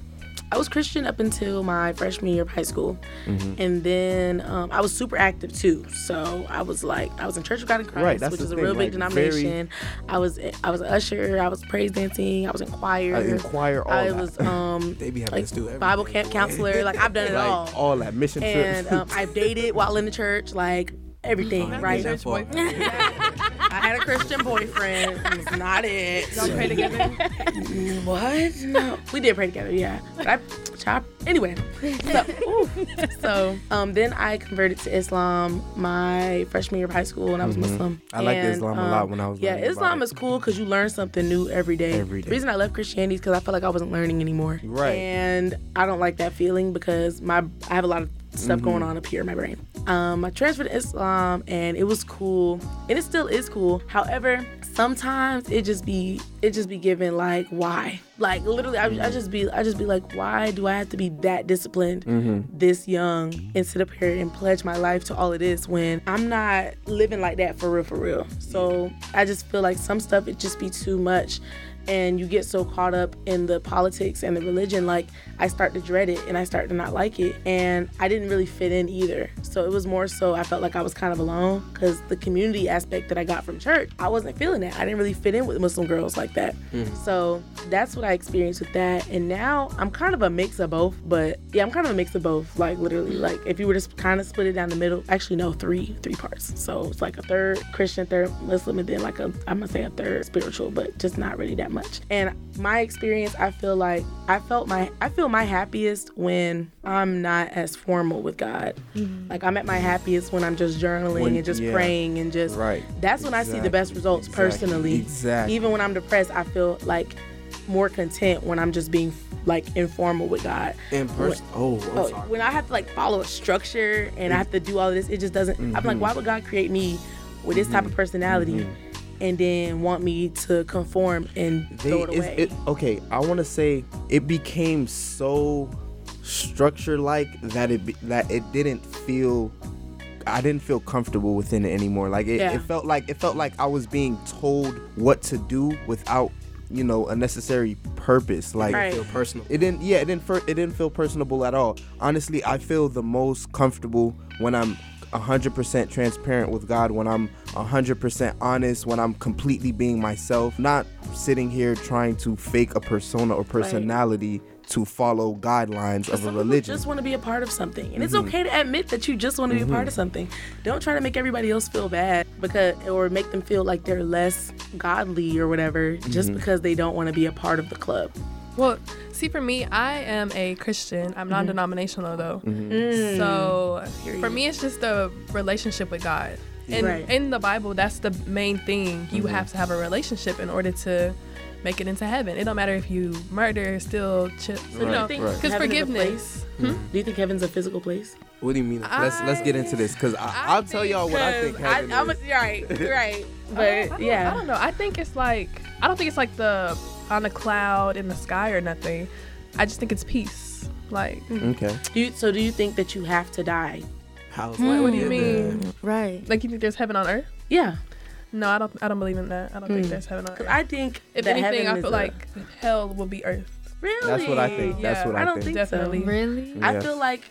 Speaker 3: I was Christian up until my freshman year of high school,
Speaker 1: Mm-hmm.
Speaker 3: and then um, I was super active too. So I was like, I was in Church of God in Christ,
Speaker 1: Right,
Speaker 3: which is a
Speaker 1: thing,
Speaker 3: real big
Speaker 1: like, very-
Speaker 3: denomination. I was I was usher. I was praise dancing. I was in choir.
Speaker 1: I inquire all
Speaker 3: I
Speaker 1: that.
Speaker 3: was (laughs) um
Speaker 6: They be having
Speaker 3: like. Bible camp counselor. Like I've done it (laughs)
Speaker 1: like
Speaker 3: all.
Speaker 1: all that mission
Speaker 3: trips.
Speaker 1: And
Speaker 3: um, I've dated while in the church. Like everything,
Speaker 2: That's
Speaker 3: right?
Speaker 2: a boyfriend. (laughs)
Speaker 3: I had a Christian boyfriend. It was not it.
Speaker 2: Y'all pray together.
Speaker 3: What? No, we did pray together. Yeah, but I, chop. Anyway, so, ooh. (laughs) so um, then I converted to Islam my freshman year of high school when I was Muslim.
Speaker 1: Mm-hmm. I liked
Speaker 3: And,
Speaker 1: Islam a lot when I was
Speaker 3: Yeah, Islam is cool because you learn something new every day.
Speaker 1: Every
Speaker 3: The reason I left Christianity is because I felt like I wasn't learning anymore.
Speaker 1: Right.
Speaker 3: And I don't like that feeling because my I have a lot of stuff
Speaker 1: Mm-hmm.
Speaker 3: going on up here in my brain. Um, I transferred to Islam and it was cool, and it still is cool. However, sometimes it just be it just be given like why like literally I, I just be i just be like why do i have to be that disciplined this young and sit up here and pledge my life to all of this when i'm not living like that for real for real so i just feel like some stuff it just be too much and you get so caught up in the politics and the religion like i start to dread it and i start to not like it. And i didn't really fit in either. So it was more so i felt like i was kind of alone because the community aspect that i got from church i wasn't feeling that. I didn't really fit in with muslim girls like that. Mm-hmm. So that's what i experienced with that. And now i'm kind of a mix of both but yeah i'm kind of a mix of both like literally like if you were to kind of split it down the middle actually no three three parts. So it's like a third christian third muslim and then like a i'm gonna say a third spiritual but just not really that much and my experience i feel like i felt my i feel my happiest when i'm not as formal with god mm-hmm. like i'm at my happiest when i'm just journaling
Speaker 1: When-
Speaker 3: and just
Speaker 1: yeah.
Speaker 3: praying and just
Speaker 1: Right.
Speaker 3: that's when i see the best results
Speaker 1: Exactly.
Speaker 3: personally
Speaker 1: Exactly.
Speaker 3: even when i'm depressed i feel like more content when i'm just being like informal with god
Speaker 6: In person. Oh, I'm
Speaker 3: Oh,
Speaker 6: sorry.
Speaker 3: when I have to like follow a structure and I have to do all this, it just doesn't. I'm
Speaker 1: Mm-hmm.
Speaker 3: like, why mm-hmm. would God create me with this type of mm-hmm. personality and then want me to conform and
Speaker 1: They,
Speaker 3: throw it away?
Speaker 1: it, okay, I want to say it became so structure like that it be, that it didn't feel I didn't feel comfortable within it anymore. Like it,
Speaker 3: Yeah.
Speaker 1: it felt like it felt like I was being told what to do without, you know, a necessary purpose. Like
Speaker 3: Right.
Speaker 6: feel personal.
Speaker 1: it didn't yeah, it didn't fir- it didn't feel personable at all. Honestly, I feel the most comfortable when I'm 100% transparent with God, when I'm 100% honest, when I'm completely being myself, not sitting here trying to fake a persona or personality to follow guidelines of a religion.
Speaker 3: just want to be a part of something, and it's
Speaker 1: Mm-hmm.
Speaker 3: okay to admit that you just want to be a part of something. Don't try to make everybody else feel bad because, or make them feel like they're less godly or whatever,
Speaker 1: Mm-hmm.
Speaker 3: just because they don't want to be a part of the club.
Speaker 2: Well, see, for me, I am a Christian. I'm mm-hmm. non-denominational though. Mm-hmm.
Speaker 3: Mm.
Speaker 2: So for me, it's just the relationship with God. And
Speaker 3: Right.
Speaker 2: in the Bible, that's the main thing. You mm-hmm. have to have a relationship in order to make it into heaven. It don't matter if you murder, steal, ch- you know,
Speaker 3: think
Speaker 1: right.
Speaker 2: because
Speaker 3: heaven is
Speaker 2: forgiveness. Hmm?
Speaker 3: Do you think heaven's a physical place?
Speaker 6: What do you mean?
Speaker 1: let's let's get into this because I'll tell y'all what I think
Speaker 3: I,
Speaker 1: heaven
Speaker 3: I'm a,
Speaker 1: is.
Speaker 3: right, right. (laughs)
Speaker 2: I
Speaker 3: But
Speaker 2: don't- I
Speaker 3: yeah,
Speaker 2: don't know. I think it's like I don't think it's like the on a cloud in the sky or nothing. I just think it's peace. Like mm-hmm.
Speaker 1: Okay.
Speaker 3: Do you, so do you think that you have to die?
Speaker 6: How's
Speaker 2: what, what do you mm.
Speaker 6: Yeah,
Speaker 2: mean?
Speaker 5: Right.
Speaker 2: Like you think there's heaven on earth?
Speaker 3: Yeah,
Speaker 2: No, I don't. I don't believe in that. I don't think mm. there's heaven on
Speaker 3: because
Speaker 2: earth.
Speaker 3: I think
Speaker 2: If
Speaker 3: that
Speaker 2: anything, I
Speaker 3: is
Speaker 2: feel
Speaker 3: a-
Speaker 2: like hell will be earth.
Speaker 3: really.
Speaker 1: That's what I think. That's
Speaker 2: Yeah,
Speaker 1: what I,
Speaker 3: I don't
Speaker 1: think.
Speaker 3: think
Speaker 2: Definitely.
Speaker 4: Really?
Speaker 3: I
Speaker 1: Yeah.
Speaker 3: feel like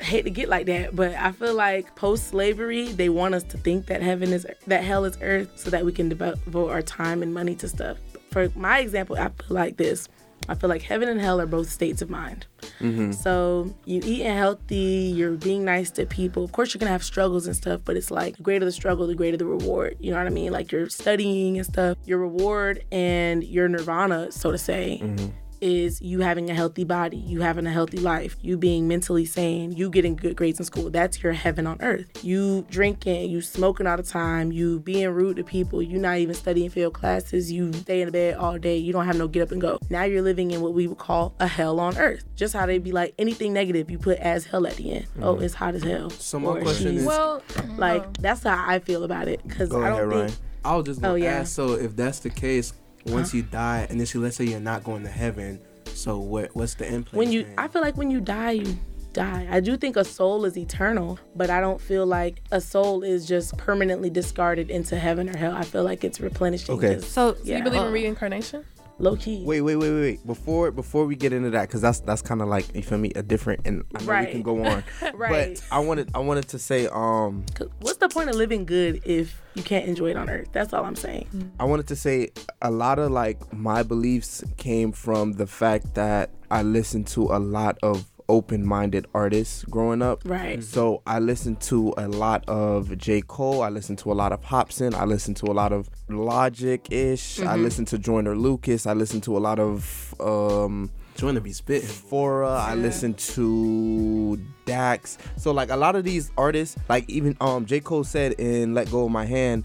Speaker 3: I hate to get like that, but I feel like post slavery they want us to think that heaven is that hell is earth so that we can devote our time and money to stuff. For my example, I feel like this. I feel like heaven and hell are both states of mind. Mm-hmm. So you eating healthy, you're being nice to people. Of course, you're gonna have struggles and stuff, but it's like the greater the struggle, the greater the reward. You know what I mean? Like you're studying and stuff. Your reward and your nirvana, so to say, mm-hmm. Is you having a healthy body, you having a healthy life, you being mentally sane, you getting good grades in school. That's your heaven on earth. You drinking, you smoking all the time, you being rude to people, you not even studying for your classes, you stay in the bed all day, you don't have no get up and go. Now you're living in what we would call a hell on earth. Just how they'd be like anything negative you put as hell at the end. Oh, mm-hmm. it's hot as hell.
Speaker 6: So my
Speaker 3: Or
Speaker 6: question
Speaker 3: she's-
Speaker 6: is-
Speaker 2: Well,
Speaker 3: like oh. that's how I feel about it because
Speaker 1: Go
Speaker 3: I
Speaker 1: ahead,
Speaker 3: don't
Speaker 1: Ryan.
Speaker 3: think
Speaker 6: I was just oh, gonna
Speaker 3: Oh, yeah.
Speaker 6: ask. So if that's the case, once you die, and initially, let's say you're not going to heaven. So what? What's the end?
Speaker 3: when you
Speaker 6: plan?
Speaker 3: I feel like when you die you die. I do think a soul is eternal, but I don't feel like a soul is just permanently discarded into heaven or hell. I feel like it's replenishing.
Speaker 1: Okay.
Speaker 3: 'cause
Speaker 5: So
Speaker 2: do
Speaker 3: Yeah.
Speaker 2: you believe
Speaker 3: Uh,
Speaker 2: in reincarnation?
Speaker 3: Low key.
Speaker 1: Wait, wait, wait, wait, wait. Before before we get into that, because that's that's kind of like you feel me, a different, and I know we can go on. (laughs)
Speaker 3: Right.
Speaker 1: But I wanted I wanted to say um
Speaker 3: What's the point of living good if you can't enjoy it on earth? That's all I'm saying.
Speaker 1: I wanted to say a lot of like my beliefs came from the fact that I listened to a lot of open-minded artist growing up.
Speaker 3: Right.
Speaker 1: So I listened to a lot of J. Cole. I listened to a lot of Hopsin. I listened to a lot of Logic ish. I listened to Joyner Lucas. I listened to a lot of um,
Speaker 6: Join to be spitting.
Speaker 1: Fora. I listened to Dax. So like a lot of these artists, like even um J. Cole said in Let Go of My Hand,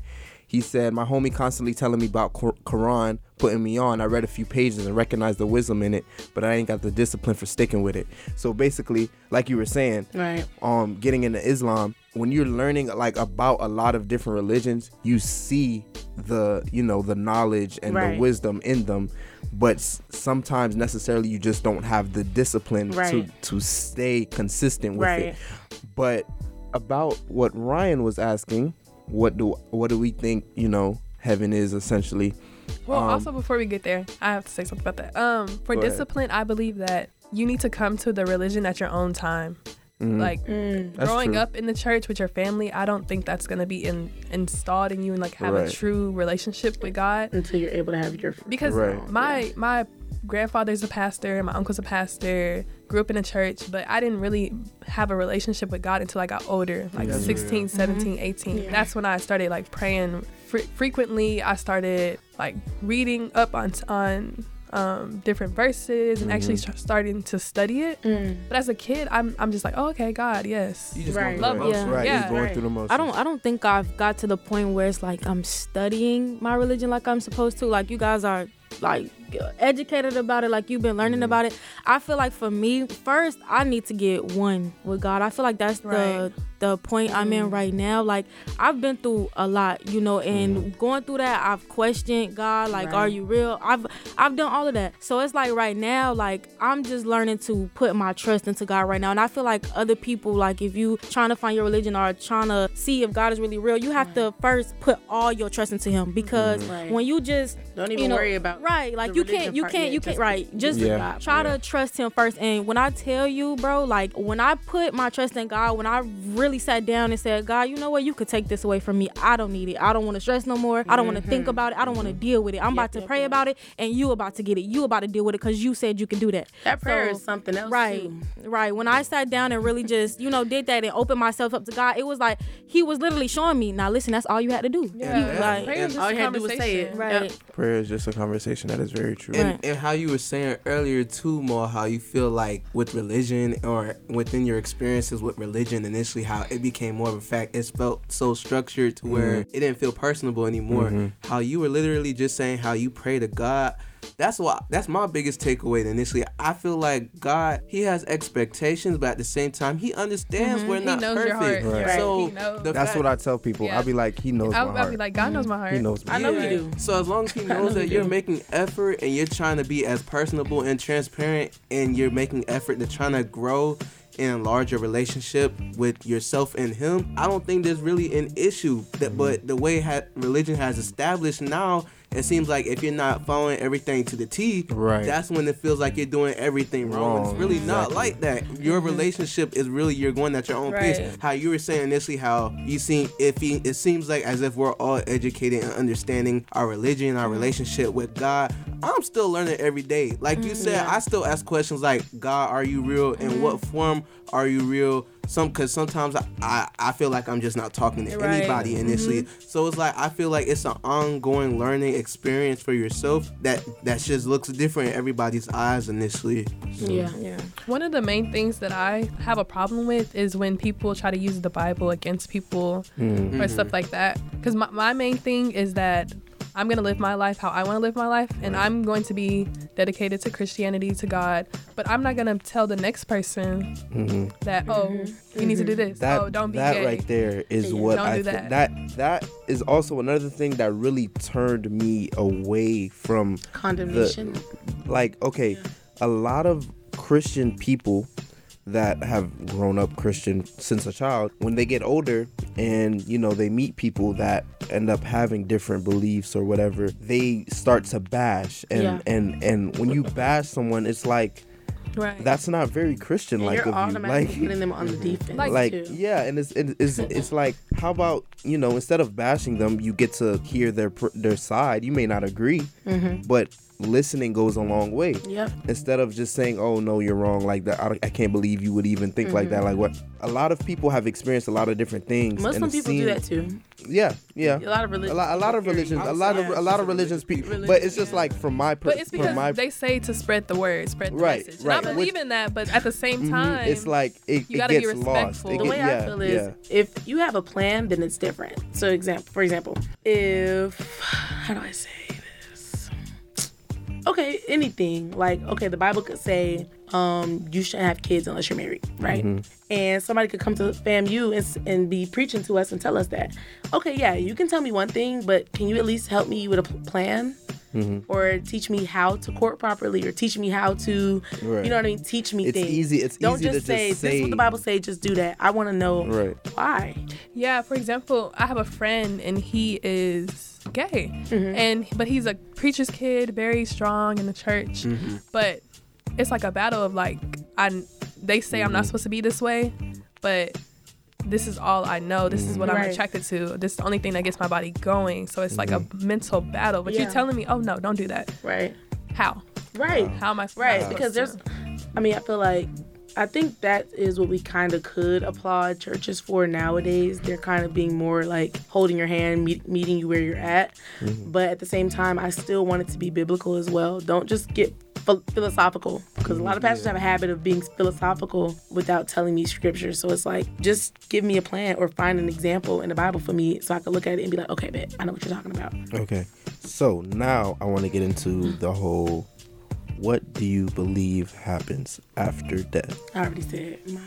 Speaker 1: he said, My homie constantly telling me about Quran, putting me on. I read a few pages and recognized the wisdom in it, but I ain't got the discipline for sticking with it. So basically, like you were saying,
Speaker 3: Right.
Speaker 1: um getting into Islam, when you're learning like about a lot of different religions, you see the you know the knowledge and
Speaker 3: Right.
Speaker 1: the wisdom in them, but sometimes necessarily you just don't have the discipline to
Speaker 3: Right.
Speaker 1: to stay consistent with it. But about what Ryan was asking, what do what do we think you know heaven is essentially?
Speaker 2: Well,
Speaker 1: Um,
Speaker 2: also before we get there, I have to say something about that. Um, for
Speaker 1: Go ahead.
Speaker 2: discipline, I believe that you need to come to the religion at your own time.
Speaker 1: Mhm.
Speaker 2: Like
Speaker 3: Mm.
Speaker 2: Growing
Speaker 1: true.
Speaker 2: up in the church with your family, I don't think that's gonna be in, installed in you and like have
Speaker 1: Right.
Speaker 2: a true relationship with God.
Speaker 3: Until you're able to have your
Speaker 2: Because
Speaker 1: Right.
Speaker 2: my my grandfather's a pastor, my uncle's a pastor, grew up in a church, but I didn't really have a relationship with God until I got older, like
Speaker 1: That's
Speaker 2: 16, 17, 18.
Speaker 3: Yeah.
Speaker 2: That's when I started like praying fre- frequently. I started like reading up on on um, different verses and actually
Speaker 1: Mm-hmm.
Speaker 2: st- starting to study it.
Speaker 3: Mm.
Speaker 2: But as a kid, I'm I'm just like, oh, okay, God, yes.
Speaker 6: You just
Speaker 3: Right.
Speaker 6: going through the
Speaker 2: Love
Speaker 6: motions.
Speaker 5: Yeah.
Speaker 1: Right,
Speaker 2: Yeah.
Speaker 1: going
Speaker 3: Right.
Speaker 1: through the motions.
Speaker 5: I don't I don't think I've got to the point where it's like I'm studying my religion like I'm supposed to. Like you guys are like educated about it, like you've been learning about it. I feel like for me, first I need to get one with God. I feel like that's the
Speaker 2: Right.
Speaker 5: the point I'm in mm-hmm. right now. Like I've been through a lot, you know, and mm-hmm. going through that I've questioned God, like,
Speaker 3: Right.
Speaker 5: are you real? I've I've done all of that. So it's like right now, like I'm just learning to put my trust into God right now. And I feel like other people, like if you trying to find your religion or trying to see if God is really real, you have to first put all your trust into him because mm-hmm.
Speaker 3: Right.
Speaker 5: when you just
Speaker 3: Don't even
Speaker 5: you know,
Speaker 3: worry about
Speaker 5: right, like
Speaker 3: the
Speaker 5: you can't, you can't, you can't, right, just
Speaker 1: Yeah.
Speaker 5: Try
Speaker 1: Yeah.
Speaker 5: to trust him first. And when I tell you, bro, like when I put my trust in God, when I really sat down and said, God, you know what, you could take this away from me. I don't need it. I don't want to stress no more. I don't want to think mm-hmm. about it. I don't want to mm-hmm. deal with it. I'm about to
Speaker 3: yep,
Speaker 5: pray
Speaker 3: yep.
Speaker 5: about it, and you about to get it. You about to deal with it because you said you can do that.
Speaker 3: That prayer
Speaker 5: So-
Speaker 3: is something else.
Speaker 5: Right,
Speaker 3: too.
Speaker 5: right. When I sat down and really just, you know, did that and opened myself up to God, it was like He was literally showing me, now listen, that's all you had to do.
Speaker 2: Yeah.
Speaker 5: You, like,
Speaker 2: Prayer is just
Speaker 3: all
Speaker 2: a
Speaker 3: you had to do was say it.
Speaker 2: conversation.
Speaker 5: right.
Speaker 3: Yep.
Speaker 1: Prayer is just a conversation. That is very true.
Speaker 6: And,
Speaker 5: Right.
Speaker 6: and how you were saying earlier too, more how you feel like with religion or within your experiences with religion initially, how it became more of a fact. It felt so structured to where mm-hmm. it didn't feel personable anymore. Mm-hmm. How you were literally just saying how you pray to God. That's what that's my biggest takeaway initially. I feel like God, He has expectations, but at the same time, He understands mm-hmm. we're
Speaker 2: He
Speaker 6: not
Speaker 2: knows your
Speaker 6: perfect.
Speaker 2: heart.
Speaker 1: Right.
Speaker 6: So
Speaker 2: He knows.
Speaker 1: That's
Speaker 6: fact-
Speaker 1: what I tell people.
Speaker 2: Yeah.
Speaker 1: I'll be like, he knows
Speaker 2: I'll,
Speaker 1: my
Speaker 2: I'll be like, God knows my heart.
Speaker 1: he knows me.
Speaker 3: I know
Speaker 6: Yeah.
Speaker 3: you do.
Speaker 6: So as long as he (laughs) knows that you're making effort and you're trying to be as personable and transparent and you're making effort to trying to grow and enlarge your relationship with yourself and him, I don't think there's really an issue. That but the way ha- religion has established now, it seems like if you're not following everything to the T,
Speaker 1: Right.
Speaker 6: that's when it feels like you're doing everything wrong. It's
Speaker 1: Wrong,
Speaker 6: really not like that. Your mm-hmm. relationship is really you're going at your own pace. How you were saying initially, how you seem if he, it seems like as if we're all educated and understanding our religion, our mm-hmm. relationship with God. I'm still learning every day. Like you mm-hmm. said, I still ask questions like, God, are you real? In what form are you real? Some because sometimes I, I I feel like I'm just not talking to
Speaker 2: Right.
Speaker 6: anybody initially. So it's like I feel like it's an ongoing learning experience for yourself that that just looks different in everybody's eyes initially.
Speaker 3: Yeah.
Speaker 5: Yeah.
Speaker 2: One of the main things that I have a problem with is when people try to use the Bible against people
Speaker 1: Mm.
Speaker 2: or stuff like that. Because my, my main thing is that I'm going to live my life how I want to live my life, and I'm going to be dedicated to Christianity, to God. But I'm not going to tell the next person
Speaker 1: Mhm.
Speaker 2: that, oh, you need to do this.
Speaker 1: That
Speaker 2: oh, don't be
Speaker 1: that
Speaker 2: gay.
Speaker 1: right there is
Speaker 3: Yeah.
Speaker 1: what
Speaker 2: Don't
Speaker 1: I
Speaker 2: do
Speaker 1: thi-
Speaker 2: that.
Speaker 1: that that is also another thing that really turned me away from
Speaker 3: Condemnation.
Speaker 1: like okay, a lot of Christian people that have grown up Christian since a child, when they get older and you know they meet people that end up having different beliefs or whatever, they start to bash and
Speaker 3: Yeah.
Speaker 1: and and when you bash someone, it's like
Speaker 2: Right.
Speaker 1: that's not very Christian like of you. Like
Speaker 3: putting them on the (laughs) defense.
Speaker 2: Like-
Speaker 1: like
Speaker 3: too.
Speaker 1: yeah and it's, it's it's like how about you know instead of bashing them you get to hear their their side you may not agree
Speaker 3: Mm-hmm.
Speaker 1: but listening goes a long way.
Speaker 3: Yep.
Speaker 1: Instead of just saying, "Oh no, you're wrong," like that. I, I can't believe you would even think like that. Like what? A lot of people have experienced a lot of different things.
Speaker 3: Muslim people do that too.
Speaker 1: Yeah, yeah.
Speaker 3: A lot of religions.
Speaker 1: A lot, a lot of religions, a lot of a lot of religions, people, but it's just like from my, per,
Speaker 2: But it's
Speaker 1: from
Speaker 2: because
Speaker 1: my,
Speaker 2: they say to spread the word, spread the
Speaker 1: Right,
Speaker 2: message.
Speaker 1: right,
Speaker 2: And I believe
Speaker 1: which-
Speaker 2: in that, but at the same
Speaker 1: Mhm,
Speaker 2: time,
Speaker 1: it's like it,
Speaker 2: you
Speaker 1: it
Speaker 2: gotta be
Speaker 1: gets lost.
Speaker 2: respectful.
Speaker 1: It
Speaker 3: The way
Speaker 1: yeah,
Speaker 3: I feel is
Speaker 1: yeah.
Speaker 3: if you have a plan, then it's different. So example for example, if how do I say? Okay, anything. Like, okay, the Bible could say, um, you shouldn't have kids unless you're married, right?
Speaker 1: Mm-hmm.
Speaker 3: And somebody could come to FAMU and, and be preaching to us and tell us that. Okay, yeah, you can tell me one thing, but can you at least help me with a plan?
Speaker 1: Mm-hmm.
Speaker 3: Or teach me how to court properly, or teach me how to,
Speaker 1: Right.
Speaker 3: you know what I mean? Teach me
Speaker 1: It's
Speaker 3: things.
Speaker 1: easy- it's
Speaker 3: Don't
Speaker 1: easy to
Speaker 3: just
Speaker 1: just
Speaker 3: say, this is what the Bible say. Just do that. I want to know
Speaker 1: Right.
Speaker 3: why.
Speaker 2: Yeah, for example, I have a friend and he is gay,
Speaker 3: Mm-hmm.
Speaker 2: and but he's a preacher's kid, very strong in the church.
Speaker 1: Mm-hmm.
Speaker 2: But it's like a battle of like, I they say I'm
Speaker 1: Mm-hmm.
Speaker 2: not supposed to be this way, but this is all I know. This is what I'm attracted to. This is the only thing that gets my body going. So it's like a
Speaker 1: Mm-hmm.
Speaker 2: mental battle. But
Speaker 3: Yeah.
Speaker 2: you're telling me, oh no, don't do that.
Speaker 3: Right.
Speaker 2: How?
Speaker 3: Right.
Speaker 2: How am I?
Speaker 3: Right.
Speaker 2: supposed
Speaker 3: Because
Speaker 2: to?
Speaker 3: there's, I mean, I feel like, I think that is what we kind of could applaud churches for nowadays. They're kind of being more like holding your hand, meet, meeting you where you're at. But at the same time, I still want it to be biblical as well. Don't just get ph- philosophical because a lot of pastors have a habit of being philosophical without telling me scripture. So it's like, just give me a plan or find an example in the Bible for me so I can look at it and be like, okay, bet, I know what you're talking about.
Speaker 1: Okay. So now I want to get into the whole what do you believe happens after death?
Speaker 3: I already said mine.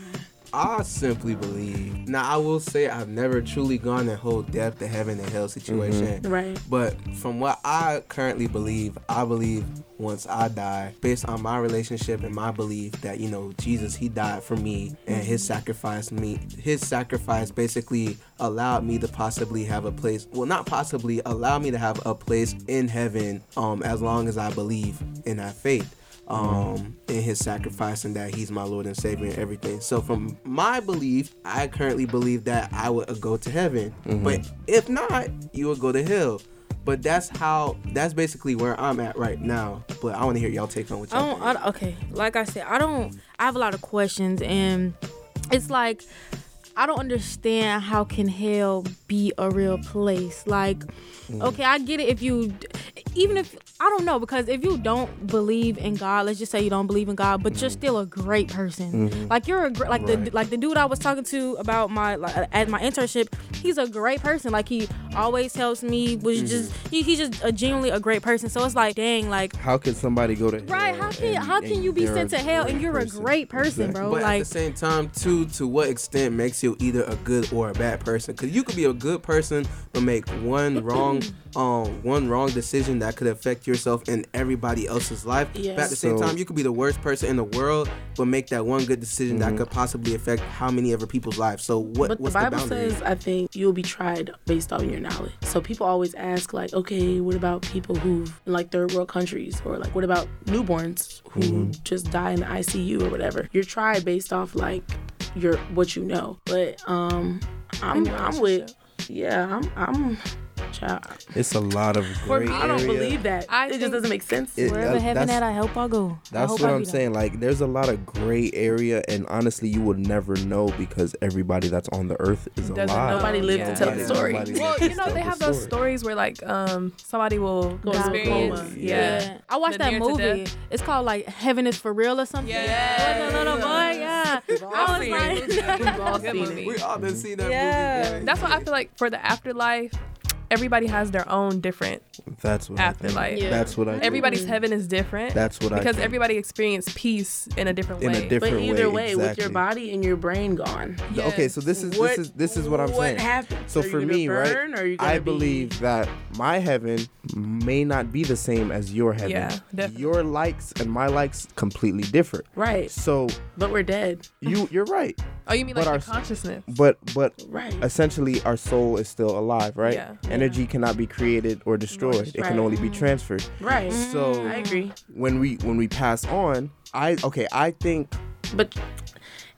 Speaker 6: I simply believe. Now, I will say I've never truly gone that whole death to heaven and hell situation.
Speaker 3: Right.
Speaker 6: But from what I currently believe, I believe once I die, based on my relationship and my belief that you know Jesus, He died for me, and His sacrifice me, His sacrifice basically allowed me to possibly have a place. Well, not possibly, allow me to have a place in heaven, um, as long as I believe in that faith um in his sacrifice and that he's my lord and savior and everything so from my belief i currently believe that i would go to heaven but if not you would go to hell but that's how that's basically where i'm at right now but i want to hear y'all take on what
Speaker 5: I
Speaker 6: y'all
Speaker 5: don't,
Speaker 6: think.
Speaker 5: I okay, like I said, I don't. I have a lot of questions, and it's like I don't understand how can hell be a real place. Like, okay, I get it if you, even if I don't know because if you don't believe in God, let's just say you don't believe in God, but you're mm. still a great person. Mm-hmm. Like you're a gr- like the like the dude I was talking to about my like, at my internship. He's a great person. Like he always helps me. Was just mm-hmm. he, he's just a genuinely a great person. So it's like, dang, like
Speaker 1: How can somebody go to
Speaker 5: Right?
Speaker 1: hell
Speaker 5: How can
Speaker 1: and-
Speaker 5: how can
Speaker 1: and
Speaker 5: you be sent to hell and you're a great person,
Speaker 1: Exactly.
Speaker 5: bro?
Speaker 6: But at the same time, too, to what extent makes you either a good or a bad person? Because you could be a good person but make one wrong, (clears throat) um, one wrong decision that could affect yourself and everybody else's life.
Speaker 3: Yeah.
Speaker 6: But at the same
Speaker 1: So-
Speaker 6: time, you could be the worst person in the world but make that one good decision that could possibly affect how many other people's lives. So what?
Speaker 3: But the Bible
Speaker 6: boundary?
Speaker 3: says, I think you'll be tried based on your knowledge. So people always ask, like, okay, what about people who've in like third world countries, or like, what about newborns who just die in the ICU or whatever? You're tried based off like your what you know. But um, I'm I'm with, yeah, I'm I'm. Child,
Speaker 1: It's a lot of
Speaker 2: For
Speaker 1: gray
Speaker 2: me,
Speaker 3: I don't believe that.
Speaker 2: I
Speaker 3: it
Speaker 2: think-
Speaker 3: just doesn't make sense.
Speaker 1: It-
Speaker 5: wherever
Speaker 1: uh,
Speaker 5: heaven at, I hope I go.
Speaker 1: That's
Speaker 5: hope
Speaker 1: what
Speaker 5: I
Speaker 1: I'm
Speaker 5: be there.
Speaker 1: saying. Like, there's a lot of gray area, and honestly, you would never know because everybody that's on the earth is
Speaker 2: Doesn't
Speaker 1: alive.
Speaker 2: know.
Speaker 3: Nobody lived to
Speaker 2: Yeah.
Speaker 3: tell the story.
Speaker 1: Nobody
Speaker 2: Well, you know
Speaker 1: tell
Speaker 2: they
Speaker 1: the
Speaker 2: have those
Speaker 1: story.
Speaker 2: stories where like um somebody will
Speaker 3: Go into a
Speaker 2: experience.
Speaker 3: coma.
Speaker 2: Yeah.
Speaker 5: I watched
Speaker 2: The
Speaker 5: that movie. It's called like Heaven is for Real or something.
Speaker 2: Yeah.
Speaker 5: With the little boy, yeah. I was like,
Speaker 2: We've all (laughs) seen it.
Speaker 6: we all been seeing that
Speaker 5: Yeah.
Speaker 6: movie.
Speaker 2: That's why I feel like for the afterlife, everybody has their own different
Speaker 1: That's what
Speaker 2: afterlife.
Speaker 1: I think.
Speaker 3: Yeah.
Speaker 1: That's what I. think.
Speaker 2: Everybody's heaven is different.
Speaker 1: That's what I.
Speaker 2: because
Speaker 1: think.
Speaker 2: everybody experienced peace in a different
Speaker 1: In a
Speaker 2: way.
Speaker 1: different
Speaker 3: But either
Speaker 1: way,
Speaker 3: way, with your body and your brain gone,
Speaker 2: Yes.
Speaker 1: Okay, so this is
Speaker 3: what,
Speaker 1: this is this is what I'm
Speaker 3: what
Speaker 1: saying.
Speaker 3: happens?
Speaker 1: So
Speaker 3: Are
Speaker 1: for
Speaker 3: gonna
Speaker 1: me,
Speaker 3: burn,
Speaker 1: right,
Speaker 3: Or are you
Speaker 1: I
Speaker 3: be-
Speaker 1: believe that my heaven may not be the same as your heaven.
Speaker 2: Yeah, definitely.
Speaker 1: Your likes and my likes completely different.
Speaker 3: right,
Speaker 1: So
Speaker 3: but we're dead.
Speaker 1: you you're right.
Speaker 2: Oh, you mean
Speaker 1: But
Speaker 2: like
Speaker 1: our-
Speaker 2: consciousness?
Speaker 1: But but
Speaker 3: Right.
Speaker 1: essentially our soul is still alive, right?
Speaker 2: Yeah.
Speaker 1: Energy cannot be created or destroyed. It can only be transferred.
Speaker 3: Right.
Speaker 1: So
Speaker 3: I agree.
Speaker 1: when we when we pass on, I okay, I think
Speaker 3: But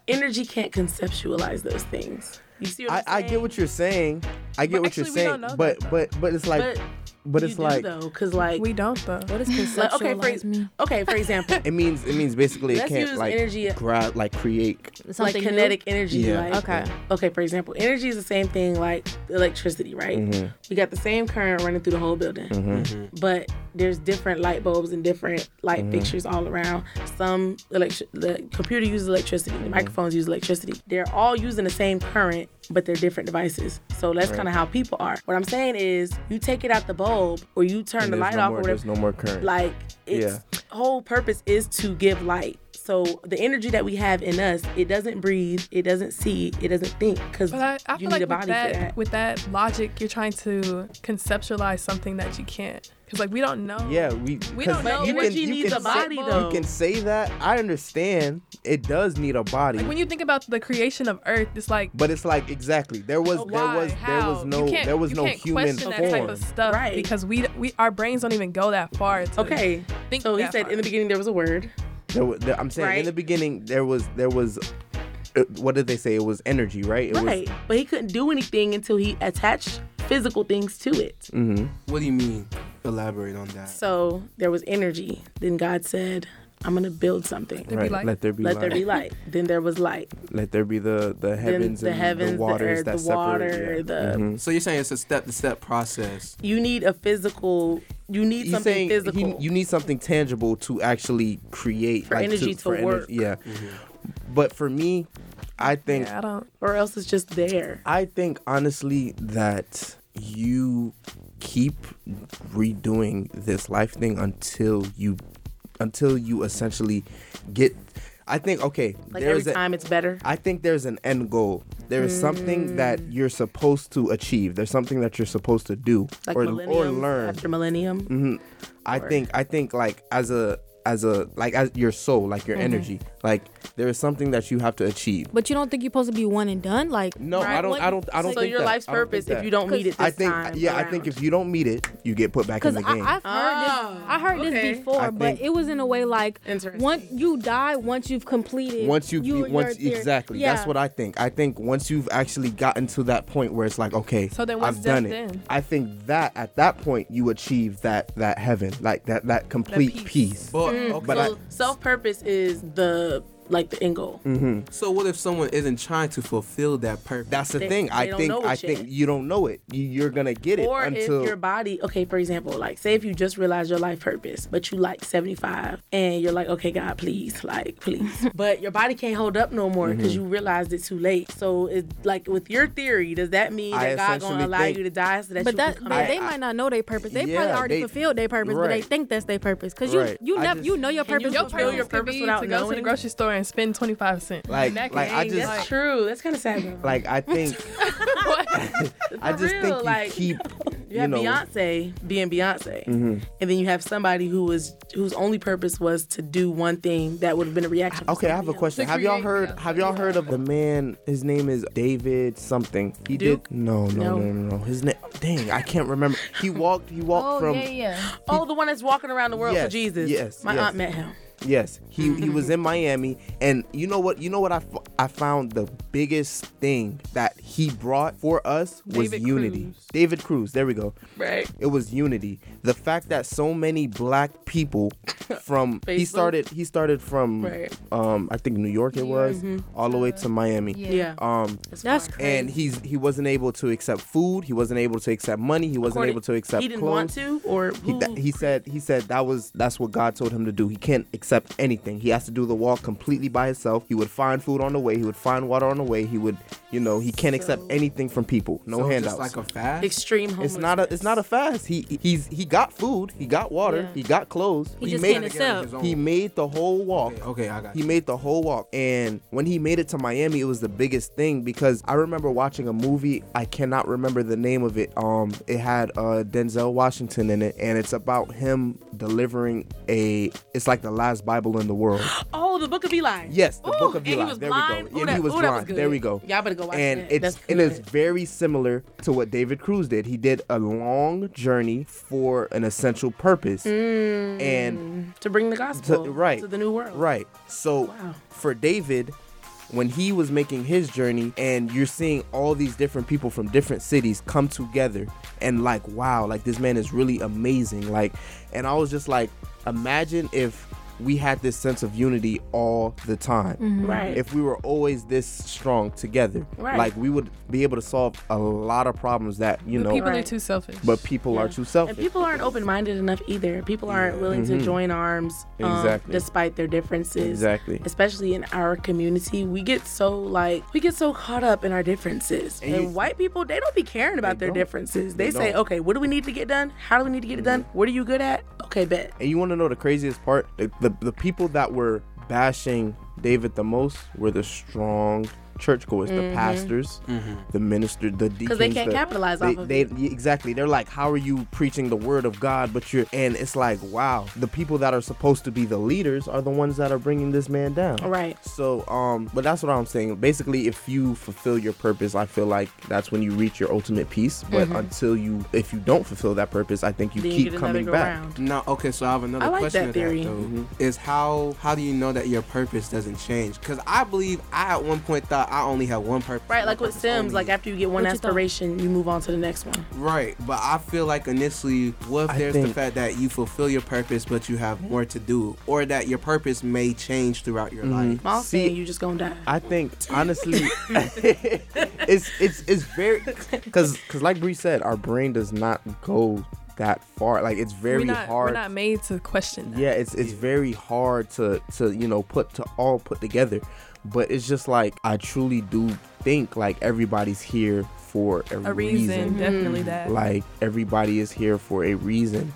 Speaker 3: energy can't conceptualize those things. You see what
Speaker 1: I, I get what you're saying. I get
Speaker 2: But
Speaker 1: what you're
Speaker 2: actually, we
Speaker 1: saying.
Speaker 2: don't know
Speaker 1: But
Speaker 2: that,
Speaker 1: but but it's like
Speaker 3: But
Speaker 1: but
Speaker 3: You
Speaker 1: it's
Speaker 3: do,
Speaker 1: like
Speaker 3: though, because like
Speaker 2: We don't though.
Speaker 5: What is does (laughs)
Speaker 3: like, okay, for,
Speaker 5: mean?
Speaker 3: okay, for example, (laughs)
Speaker 1: it means it means basically it can't like
Speaker 3: energy-
Speaker 1: gra- like create.
Speaker 3: like
Speaker 5: Something new?
Speaker 3: kinetic energy.
Speaker 1: Yeah.
Speaker 3: Like,
Speaker 5: Okay.
Speaker 3: Okay, for example, energy is the same thing like electricity, right?
Speaker 1: Mm-hmm.
Speaker 3: We got the same current running through the whole building, but there's different light bulbs and different light
Speaker 1: Mm-hmm.
Speaker 3: fixtures all around. Some electric, the computer uses electricity,
Speaker 1: Mm-hmm.
Speaker 3: the microphones use electricity. They're all using the same current, but they're different devices. So that's kind of how people are. What I'm saying is, you take it out the bulb or you turn
Speaker 1: And
Speaker 3: the light
Speaker 1: no
Speaker 3: off
Speaker 1: more,
Speaker 3: or
Speaker 1: there's
Speaker 3: whatever.
Speaker 1: no more current.
Speaker 3: Like its
Speaker 1: Yeah.
Speaker 3: whole purpose is to give light. So the energy that we have in us, it doesn't breathe, it doesn't see, it doesn't think, because
Speaker 2: I, I
Speaker 3: you
Speaker 2: feel
Speaker 3: need
Speaker 2: like
Speaker 3: a
Speaker 2: with
Speaker 3: body
Speaker 2: that,
Speaker 3: for that.
Speaker 2: with that logic, you're trying to conceptualize something that you can't. Because like we don't know.
Speaker 1: yeah, we
Speaker 2: We
Speaker 1: 'cause
Speaker 2: don't know
Speaker 1: you
Speaker 2: what
Speaker 1: can,
Speaker 3: energy
Speaker 1: you
Speaker 3: needs
Speaker 1: can
Speaker 3: a body,
Speaker 1: say,
Speaker 3: though.
Speaker 1: You can say that. I understand. It does need a body.
Speaker 2: Like when you think about the creation of Earth, it's like
Speaker 1: but it's like exactly there was there
Speaker 2: why,
Speaker 1: was there was no there was no human form.
Speaker 2: that type of stuff
Speaker 3: Right.
Speaker 2: because we we our brains don't even go that far. To
Speaker 3: Okay.
Speaker 2: think
Speaker 3: So he said
Speaker 2: far.
Speaker 3: in the beginning there was a word.
Speaker 1: There, there- I'm saying in the beginning there was there was uh, what did they say? It was energy, right? It
Speaker 3: right. But he couldn't do anything until he attached physical things to it.
Speaker 1: mm-hmm.
Speaker 6: What do you mean? Elaborate on that.
Speaker 3: So there was energy. Then God said, I'm gonna build something.
Speaker 2: be
Speaker 1: right.
Speaker 2: light.
Speaker 1: Let there be
Speaker 3: Let
Speaker 1: light.
Speaker 3: there be light. Then there was light.
Speaker 1: Let there be the the heavens
Speaker 3: the
Speaker 1: and
Speaker 3: heavens,
Speaker 1: the waters
Speaker 3: the
Speaker 1: that
Speaker 3: earth, the water,
Speaker 1: yeah.
Speaker 3: the
Speaker 1: Mhm.
Speaker 6: So you're saying it's a step-to-step process.
Speaker 3: you need a physical you need
Speaker 1: He's
Speaker 3: something physical.
Speaker 1: he, you need something tangible to actually create
Speaker 3: For energy to
Speaker 1: for ener-
Speaker 3: work.
Speaker 1: yeah, but for me, I think
Speaker 2: yeah, I don't.
Speaker 3: or else it's just there.
Speaker 1: I think honestly that you keep redoing this life thing until you until you essentially get I think okay,
Speaker 3: Like every
Speaker 1: there's a,
Speaker 3: time it's better.
Speaker 1: I think there's an end goal. There's something that
Speaker 3: Mm.
Speaker 1: you're supposed to achieve. There's something that you're supposed to do
Speaker 3: Like
Speaker 1: or, or learn.
Speaker 3: after millennium.
Speaker 1: hmm I
Speaker 3: Or-
Speaker 1: think I think like as a as a like as your soul, like
Speaker 3: Mm-hmm.
Speaker 1: your energy, like there is something that you have to achieve.
Speaker 5: But you don't think you're supposed to be one and done? Like
Speaker 1: No, I don't. I don't. I don't
Speaker 3: so
Speaker 1: think
Speaker 3: your
Speaker 1: that.
Speaker 3: life's
Speaker 1: I don't think
Speaker 3: purpose, if you don't meet it this
Speaker 1: I think,
Speaker 3: time.
Speaker 1: yeah, I think if you don't meet it, you get put back in the game.
Speaker 5: I've heard
Speaker 3: Ah,
Speaker 5: this. I heard
Speaker 3: okay.
Speaker 5: this before,
Speaker 1: I
Speaker 5: but it was in a way like once you die, once you've completed.
Speaker 1: once you,
Speaker 5: you
Speaker 1: once
Speaker 5: you're
Speaker 1: exactly,
Speaker 5: Yeah.
Speaker 1: that's what I think. I think once you've actually gotten to that point where it's like, okay,
Speaker 2: So then what's
Speaker 1: I've done it.
Speaker 2: then?
Speaker 1: I think that at that point you achieve that that heaven, like that that complete
Speaker 2: peace.
Speaker 1: peace.
Speaker 6: But okay.
Speaker 1: But
Speaker 3: so self purpose is the like the end goal.
Speaker 6: so what if someone isn't trying to fulfill that purpose?
Speaker 1: That's the
Speaker 3: They-
Speaker 1: thing.
Speaker 3: they
Speaker 1: I think I
Speaker 3: yet.
Speaker 1: think you don't know it. You, you're gonna get it
Speaker 3: Or
Speaker 1: until
Speaker 3: if your body, okay, for example, like say if you just realized your life purpose, but you like 75 and you're like, okay, God, please, like, please. (laughs) but your body can't hold up no more because
Speaker 1: Mm-hmm.
Speaker 3: you realized it too late. So it's like with your theory, does that mean
Speaker 1: I
Speaker 3: that God gonna
Speaker 1: essentially
Speaker 3: allow
Speaker 1: think-
Speaker 3: you to die so that
Speaker 5: But
Speaker 3: you
Speaker 5: that,
Speaker 3: can come
Speaker 5: but
Speaker 3: back?
Speaker 5: they might not know their purpose. They
Speaker 1: Yeah,
Speaker 5: probably already
Speaker 1: they-
Speaker 5: fulfilled their purpose, but they think that's their purpose. Cause you,
Speaker 1: Right.
Speaker 5: you
Speaker 1: I
Speaker 5: never,
Speaker 1: just-
Speaker 5: you know your
Speaker 3: Can you
Speaker 5: purpose.
Speaker 3: your purpose- your purpose without
Speaker 2: to go to the grocery store and spend 25 cents.
Speaker 1: Like-
Speaker 2: And that
Speaker 1: like, I
Speaker 2: ain't,
Speaker 1: just-
Speaker 3: That's
Speaker 2: like,
Speaker 3: true. That's kind of sad. Though.
Speaker 1: like I think (laughs) (laughs) I just
Speaker 3: real,
Speaker 1: think you
Speaker 3: like,
Speaker 1: keep
Speaker 3: You
Speaker 1: you
Speaker 3: have
Speaker 1: know
Speaker 3: Beyonce being Beyonce,
Speaker 1: Mhm.
Speaker 3: and then you have somebody who was whose only purpose was to do one thing that would have been a reaction.
Speaker 1: Okay, I have a question. Have y'all heard?
Speaker 2: Beyonce.
Speaker 1: Have y'all heard of the man? His name is David something. He
Speaker 3: Duke?
Speaker 1: did no, no,
Speaker 3: No.
Speaker 1: no, no, no. His name. Dang, I can't remember. He walked. He walked (laughs)
Speaker 4: Oh
Speaker 1: from.
Speaker 4: yeah, yeah.
Speaker 3: Oh, the one that's walking around the world for Jesus.
Speaker 1: yes,
Speaker 3: my
Speaker 1: yes.
Speaker 3: aunt met him.
Speaker 1: Yes, he he was in Miami, and you know what? You know what I, f- I found the biggest thing that he brought for us was
Speaker 2: David
Speaker 1: unity.
Speaker 2: Cruz.
Speaker 1: David Cruz. There we go.
Speaker 3: Right.
Speaker 1: It was unity. The fact that so many black people (coughs) from he started he started from
Speaker 3: Right.
Speaker 1: um I think New York it was all the way to Miami.
Speaker 4: Yeah.
Speaker 3: Yeah.
Speaker 1: Um
Speaker 5: That's crazy.
Speaker 1: and he's he wasn't able to accept food. He wasn't able to accept money. He wasn't
Speaker 3: According-
Speaker 1: able to accept
Speaker 3: He didn't
Speaker 1: clothes.
Speaker 3: want to, or
Speaker 1: He,
Speaker 3: who?
Speaker 1: he said he said that was that's what God told him to do. He can't accept anything. He has to do the walk completely by himself. He would find food on the way. He would find water on the way. He would, you know, he can't accept anything from people. No
Speaker 6: so
Speaker 1: handouts.
Speaker 6: Just like a fast.
Speaker 3: extreme homelessness.
Speaker 1: it's not a it's not a fast. He he's he got food. He got water.
Speaker 3: Yeah.
Speaker 1: He got clothes.
Speaker 5: He just
Speaker 1: made
Speaker 5: can't accept.
Speaker 1: he made the whole walk.
Speaker 6: Okay, okay, I got
Speaker 1: He
Speaker 6: you.
Speaker 1: made the whole walk. And when he made it to Miami, it was the biggest thing because I remember watching a movie. I cannot remember the name of it. Um, it had uh, Denzel Washington in it, and it's about him delivering a. It's like the last Bible in the world.
Speaker 3: Oh, the Book of Eli.
Speaker 1: Yes, the
Speaker 3: Ooh,
Speaker 1: Book of Eli. there
Speaker 3: blind.
Speaker 1: we go.
Speaker 3: Ooh,
Speaker 1: and
Speaker 3: that-
Speaker 1: he was
Speaker 3: ooh, that was
Speaker 1: blind. there we go.
Speaker 3: Y'all better go watch
Speaker 1: and
Speaker 3: that.
Speaker 1: it's and it's very similar to what David Cruz did. He did a long journey for an essential purpose, mm. and
Speaker 3: to bring the gospel
Speaker 1: To- right.
Speaker 3: to the new world.
Speaker 1: Right. So
Speaker 3: Wow.
Speaker 1: for David, when he was making his journey and you're seeing all these different people from different cities come together and like wow like this man is really amazing like and i was just like imagine if we had this sense of unity all the time
Speaker 3: Right.
Speaker 1: if we were always this strong together
Speaker 3: Right.
Speaker 1: like we would be able to solve a lot of problems that you
Speaker 2: But
Speaker 1: know
Speaker 2: people are too selfish.
Speaker 1: but people are too selfish
Speaker 3: And people aren't open minded enough either. People aren't willing to
Speaker 1: Mhm.
Speaker 3: join arms um,
Speaker 1: Exactly.
Speaker 3: despite their differences.
Speaker 1: exactly
Speaker 3: Especially in our community, we get so like we get so caught up in our differences.
Speaker 1: And
Speaker 3: And,
Speaker 1: you-
Speaker 3: white people, they don't be caring about their
Speaker 1: don't.
Speaker 3: differences. They,
Speaker 1: They
Speaker 3: say,
Speaker 1: don't.
Speaker 3: okay, what do we need to get done? How do we need to get it done? What are you good at? Okay, bet.
Speaker 1: And you want to know the craziest part? The, the the people that were bashing David the most were the strong churchgoers, the pastors, the minister, the deacons.
Speaker 3: Because Mm-hmm. they can't
Speaker 1: the-
Speaker 3: capitalize
Speaker 1: they,
Speaker 3: off of
Speaker 1: they
Speaker 3: it.
Speaker 1: exactly. They're like, how are you preaching the word of God? But you're, and it's like, wow, the people that are supposed to be the leaders are the ones that are bringing this man down.
Speaker 3: Right.
Speaker 1: So, um, but that's what I'm saying. Basically, if you fulfill your purpose, I feel like that's when you reach your ultimate peace. But until you, if you don't fulfill that purpose, I think you
Speaker 3: Mm-hmm. Then
Speaker 1: keep
Speaker 3: get another
Speaker 1: coming back.
Speaker 3: round.
Speaker 6: No, okay, so I have another
Speaker 3: I like
Speaker 6: question
Speaker 3: that theory.
Speaker 6: that though.
Speaker 1: Mhm.
Speaker 6: Is how how do you know that your purpose doesn't change? Because I believe I at one point thought I only have one purpose.
Speaker 3: Right,
Speaker 6: My
Speaker 3: like with Sims,
Speaker 6: only-
Speaker 3: like after you get one
Speaker 5: What
Speaker 3: aspiration, you move on to the next one.
Speaker 6: Right, but I feel like initially, what if
Speaker 1: I
Speaker 6: there's the fact that you fulfill your purpose, but you have more to do, or that your purpose may change throughout your
Speaker 1: Mhm.
Speaker 6: life?
Speaker 3: I'm
Speaker 1: See-
Speaker 3: saying you just gonna die.
Speaker 1: I think honestly, (laughs) (laughs) it's it's it's very because because like Bree said, our brain does not go that far. Like it's very
Speaker 2: we're not,
Speaker 1: hard.
Speaker 2: We're not made to question that.
Speaker 1: yeah, it's it's very hard to to you know put to all put together. But it's just like I truly do think like everybody's here for a,
Speaker 2: A reason,
Speaker 3: Mhm.
Speaker 2: definitely that.
Speaker 1: Like everybody is here for a reason,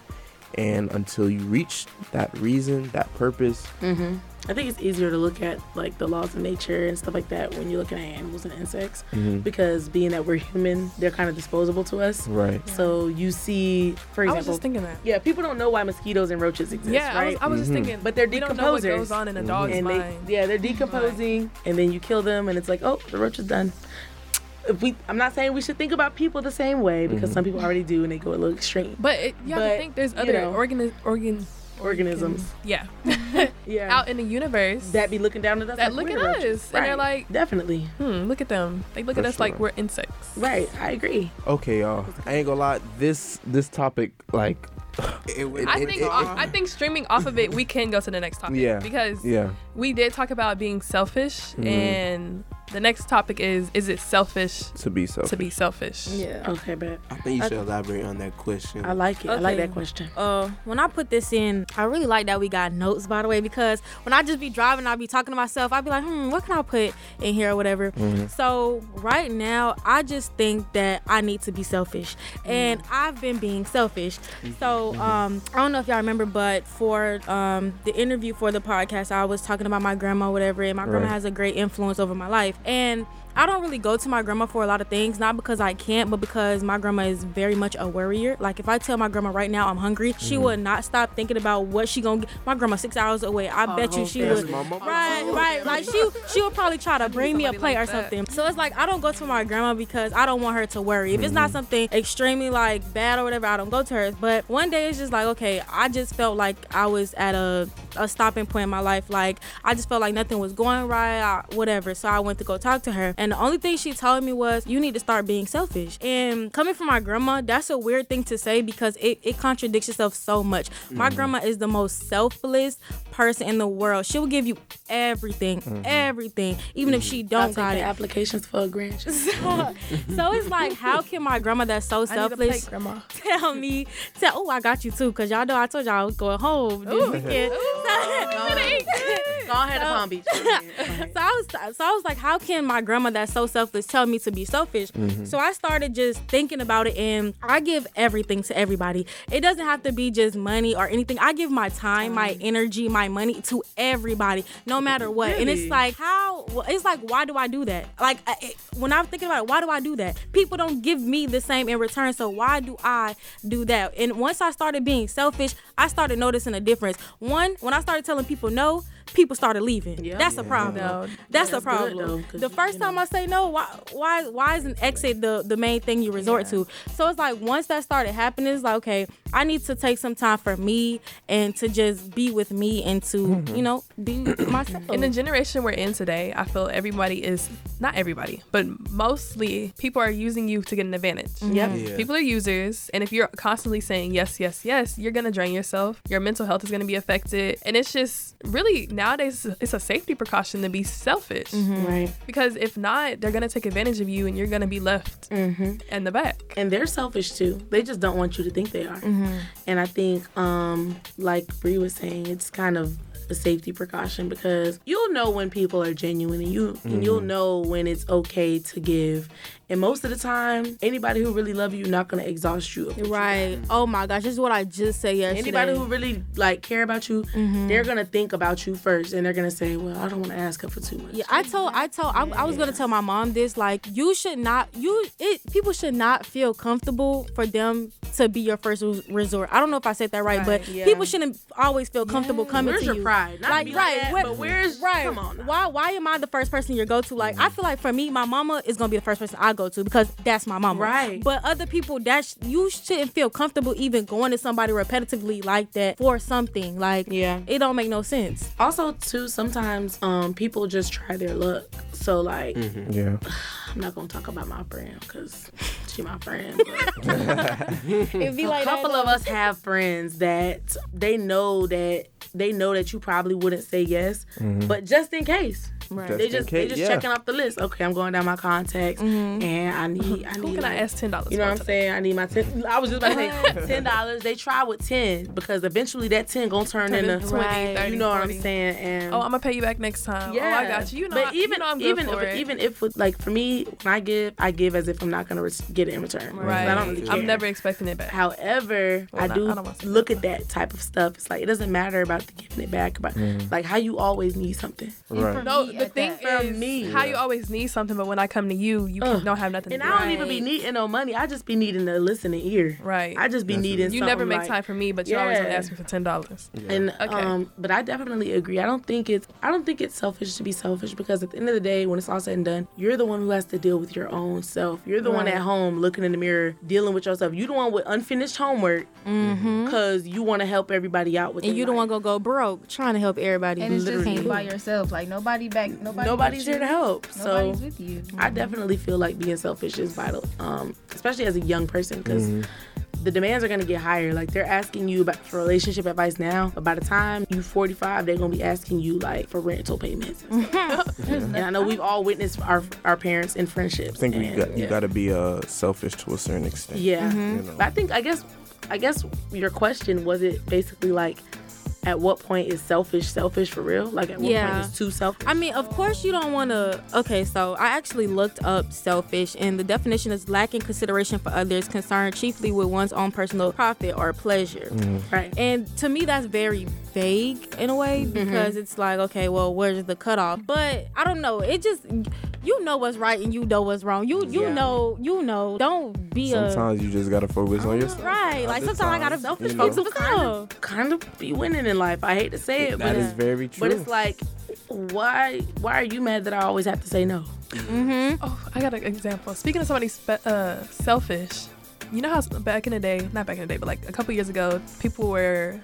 Speaker 1: and until you reach that reason, that purpose,
Speaker 3: hmm I think it's easier to look at like the laws of nature and stuff like that when you're looking at animals and insects
Speaker 1: mhm,
Speaker 3: because being that we're human, they're kind of disposable to us.
Speaker 1: right?
Speaker 3: So you see, for example,
Speaker 2: I was just thinking that.
Speaker 3: yeah, people don't know why mosquitoes and roaches exist,
Speaker 2: Yeah, I was. I was just
Speaker 1: Mhm.
Speaker 2: thinking.
Speaker 3: But they're
Speaker 2: we don't know what goes on in a
Speaker 1: Mhm.
Speaker 2: dog's
Speaker 3: and they,
Speaker 2: mind.
Speaker 3: yeah, they're decomposing, and then you kill them, and it's like, oh, the roach is done. If we, I'm not saying we should think about people the same way because
Speaker 1: Mhm.
Speaker 3: some people already do, and they go a little extreme.
Speaker 2: But it, you have
Speaker 3: But,
Speaker 2: to think there's
Speaker 3: you
Speaker 2: other
Speaker 3: know,
Speaker 2: organi- organ
Speaker 3: Organisms,
Speaker 2: yeah (laughs)
Speaker 3: yeah,
Speaker 2: out in the universe
Speaker 3: that be looking down at us.
Speaker 2: that
Speaker 3: like
Speaker 2: look at us
Speaker 3: roaches.
Speaker 2: and they're like,
Speaker 3: definitely
Speaker 2: hmm, look at them. They look at
Speaker 1: For
Speaker 2: us like we're insects.
Speaker 3: right. I agree.
Speaker 1: Okay, y'all. I ain't gonna lie. This this topic, like, (laughs)
Speaker 6: It would-
Speaker 2: I
Speaker 1: It-
Speaker 2: think
Speaker 1: it-
Speaker 2: I think streaming off of it, we can go to the next topic.
Speaker 1: Yeah.
Speaker 2: Because
Speaker 1: yeah,
Speaker 2: we did talk about being selfish,
Speaker 1: Mhm.
Speaker 2: and the next topic is: Is it selfish
Speaker 1: to be so.
Speaker 2: to be selfish?
Speaker 3: Yeah. Okay, but
Speaker 6: I think you should elaborate on that question.
Speaker 3: I like it. I like that question.
Speaker 5: uh when I put this in, I really like that we got notes by the way because when I just be driving, I'll be talking to myself. I'll be like, hmm, what can I put in here or whatever.
Speaker 1: Mhm.
Speaker 5: So right now, I just think that I need to be selfish, and I've been being selfish. So um, I don't know if y'all remember, but for um, the interview for the podcast, I was talking about my grandma, whatever, and my grandma
Speaker 1: Right.
Speaker 5: has a great influence over my life, and. I don't really go to my grandma for a lot of things, not because I can't, but because my grandma is very much a worrier. Like if I tell my grandma right now I'm hungry, she mm-hmm. would not stop thinking about what she gonna get. My grandma six hours away. I bet you she would.
Speaker 1: mama.
Speaker 5: Right, right. Like she she would probably try to bring me a plate
Speaker 2: like
Speaker 5: or
Speaker 2: that.
Speaker 5: something. So it's like I don't go to my grandma because I don't want her to worry. If it's not mm-hmm. something extremely like bad or whatever, I don't go to her. But one day it's just like, okay, I just felt like I was at a a stopping point in my life. Like I just felt like nothing was going right, I, whatever. So I went to go talk to her, and the only thing she told me was, "You need to start being selfish." And coming from my grandma, that's a weird thing to say because it, it contradicts itself so much. My mm. grandma is the most selfless person in the world. She will give you everything, mm-hmm. everything, even if she mm-hmm.
Speaker 3: I'll
Speaker 5: don't
Speaker 3: take
Speaker 5: got
Speaker 3: the
Speaker 5: it.
Speaker 3: applications for a grant.
Speaker 5: So, (laughs) so it's like, how can my grandma that's so
Speaker 2: I need a
Speaker 5: selfish
Speaker 2: plate, grandma. (laughs)
Speaker 5: tell me, tell, oh, I got you too, because y'all know I told y'all I was going home this weekend. (laughs)
Speaker 3: Go ahead to Palm Beach.
Speaker 5: so I was so I was like, how can my grandma that's so selfless tell me to be selfish? Mm-hmm. So I started just thinking about it and I give everything to everybody. It doesn't have to be just money or anything. I give my time, my energy, my money to everybody, no matter what. And it's like how it's like why do I do that? Like I- when I'm thinking about it, why do I do that? People don't give me the same in return, so why do I do that? And once I started being selfish, I started noticing a difference. One, when I started telling people no, people started leaving.
Speaker 3: Yeah.
Speaker 5: That's a problem.
Speaker 2: No.
Speaker 5: That's the
Speaker 3: That's good,
Speaker 5: problem.
Speaker 3: though, 'cause
Speaker 5: the first
Speaker 3: you
Speaker 5: time
Speaker 3: know.
Speaker 5: I say no, why why why is an exit the the main thing you resort to? So it's like once that started happening, it's like okay, I need to take some time for me and to just be with me and to
Speaker 3: Mm-hmm.
Speaker 5: you know be (clears throat) myself.
Speaker 2: In the generation we're in today, I feel everybody is not everybody, but mostly people are using you to get an advantage.
Speaker 3: Yep.
Speaker 6: Yeah.
Speaker 2: People are users, and if you're constantly saying yes, yes, yes, you're gonna drain yourself. Your mental health is gonna be affected, and it's just really nowadays it's a safety precaution to be selfish mm-hmm.
Speaker 3: Right.
Speaker 2: because if not, they're gonna take advantage of you, and you're gonna be left mm-hmm. in the back.
Speaker 3: and they're selfish too. They just don't want you to think they are. Mm-hmm. And I think, um, like Bree was saying, it's kind of a safety precaution because you'll know when people are genuine, and you and you'll mm-hmm. know when it's okay to give. And most of the time, anybody who really love you not gonna exhaust you. what you
Speaker 5: right. Oh my gosh, this is what I just said yesterday.
Speaker 3: Anybody who really like care about you, mm-hmm. they're gonna think about you first, and they're gonna say, "Well, I don't want to ask her for too much."
Speaker 5: Yeah, I told, I told, I, I was gonna tell my mom this. Like, you should not, you, it, people should not feel comfortable for them to be your first resort. I don't know if I said that right, but
Speaker 3: yeah.
Speaker 5: people shouldn't always feel comfortable coming
Speaker 3: Where's
Speaker 5: to
Speaker 3: your
Speaker 5: you.
Speaker 3: Pride? Not
Speaker 5: like,
Speaker 3: be
Speaker 5: right,
Speaker 3: like that,
Speaker 5: what-
Speaker 3: but where's
Speaker 5: right?
Speaker 3: Come on. now.
Speaker 5: Why, why am I the first person you go to? Like, I feel like for me, my mama is gonna be the first person I go to because that's my mama.
Speaker 3: Right.
Speaker 5: But other people, that sh- you shouldn't feel comfortable even going to somebody repetitively like that for something. Like,
Speaker 3: Yeah.
Speaker 5: it don't make no sense.
Speaker 3: Also, too, sometimes um people just try their luck. So like,
Speaker 1: Yeah.
Speaker 3: I'm not gonna talk about my friend because she my friend. But (laughs)
Speaker 5: It be
Speaker 3: a
Speaker 5: like that,
Speaker 3: couple of us have friends that they know that they know that you probably wouldn't say yes, mm-hmm. but just in case.
Speaker 5: Right.
Speaker 1: Just
Speaker 3: They
Speaker 1: in
Speaker 3: just they just
Speaker 1: yeah.
Speaker 3: checking off the list. Okay, I'm going down my contacts, mm-hmm. and I need I
Speaker 2: Who
Speaker 3: need.
Speaker 2: can I ask ten dollars?
Speaker 3: You know what I'm saying? I need my ten. I was just about to say (laughs) ten dollars. They try with ten because eventually that ten gonna turn,
Speaker 2: Turn
Speaker 3: into
Speaker 2: into 20,
Speaker 5: Right.
Speaker 2: 30,
Speaker 3: You know what I'm saying? And
Speaker 2: Oh, I'm gonna pay you back next time.
Speaker 3: yeah,
Speaker 2: Oh, I got you. You know,
Speaker 3: but
Speaker 2: I-
Speaker 3: even
Speaker 2: you know I'm good
Speaker 3: even
Speaker 2: for
Speaker 3: if,
Speaker 2: it.
Speaker 3: even if with- like for me, when I give, I give as if I'm not gonna re- get it in return.
Speaker 2: right.
Speaker 3: I don't really care.
Speaker 2: I'm never expecting it back.
Speaker 3: However,
Speaker 2: Well,
Speaker 3: I do
Speaker 2: I don't
Speaker 3: look at that type of stuff. It's like it doesn't matter about the giving it back, but mm-hmm. like how you always need something.
Speaker 1: Right.
Speaker 2: No,
Speaker 4: me
Speaker 2: the
Speaker 4: at
Speaker 2: thing
Speaker 4: that.
Speaker 3: For
Speaker 2: is
Speaker 3: me.
Speaker 2: how you always need something, but when I come to you, you
Speaker 3: Ugh.
Speaker 2: don't have nothing.
Speaker 3: And
Speaker 2: to
Speaker 3: I
Speaker 2: do.
Speaker 3: don't even be needing no money. I just be needing a listening ear.
Speaker 2: Right.
Speaker 3: I just be
Speaker 1: That's
Speaker 3: needing.
Speaker 2: You never make
Speaker 3: like-
Speaker 2: time for me, but you always gonna ask me for ten dollars.
Speaker 3: And
Speaker 2: Okay.
Speaker 3: um, but I definitely agree. I don't think it's I don't think it's selfish to be selfish because at the end of the day, when it's all said and done, you're the one who has to deal with your own self. You're the one at home looking in the mirror, dealing with yourself. You the one with unfinished homework because you want to help everybody out with.
Speaker 5: And you don't want to go broke trying to help everybody.
Speaker 4: And it's just
Speaker 3: Literally.
Speaker 4: you by yourself. Like nobody back. Nobody.
Speaker 3: Nobody's here
Speaker 4: you.
Speaker 3: to help.
Speaker 4: Nobody's
Speaker 3: so
Speaker 4: with you.
Speaker 3: I definitely feel like being selfish is vital, um, especially as a young person, because the demands are gonna get higher. Like they're asking you about for relationship advice now, but by the time you're 45, they're gonna be asking you like for rental payments. And, stuff. (laughs) (laughs) and I know we've all witnessed our our parents in friendships.
Speaker 1: I think we
Speaker 3: and-
Speaker 1: got you
Speaker 3: yeah.
Speaker 1: got to be uh selfish to a certain extent.
Speaker 3: Yeah,
Speaker 1: You know.
Speaker 3: but I think I guess I guess your question was it basically like. At what point is selfish selfish for real? Like at what
Speaker 5: Yeah.
Speaker 3: point is too selfish?
Speaker 5: I mean, of course, you don't want to. Okay, so I actually looked up selfish, and the definition is lacking consideration for others, concerned chiefly with one's own personal profit or pleasure. Mm-hmm.
Speaker 3: right.
Speaker 5: And to me, that's very vague in a way mm-hmm. because it's like, okay, well, where's the cutoff? But I don't know. It just, you know what's right and you know what's wrong. You you
Speaker 3: Yeah.
Speaker 5: know, you know. Don't be a.
Speaker 1: Sometimes you just gotta focus on oh, yourself.
Speaker 5: Right, like
Speaker 1: Other
Speaker 5: sometimes I gotta selfish
Speaker 1: you know,
Speaker 5: focus on myself.
Speaker 3: kind of be winning in life. I hate to say it,
Speaker 1: That
Speaker 3: but
Speaker 1: is very true.
Speaker 3: But it's like, why why are you mad that I always have to say no?
Speaker 2: Oh, I got an example. Speaking of somebody spe- uh, selfish, you know how back in the day, not back in the day, but like a couple years ago, people were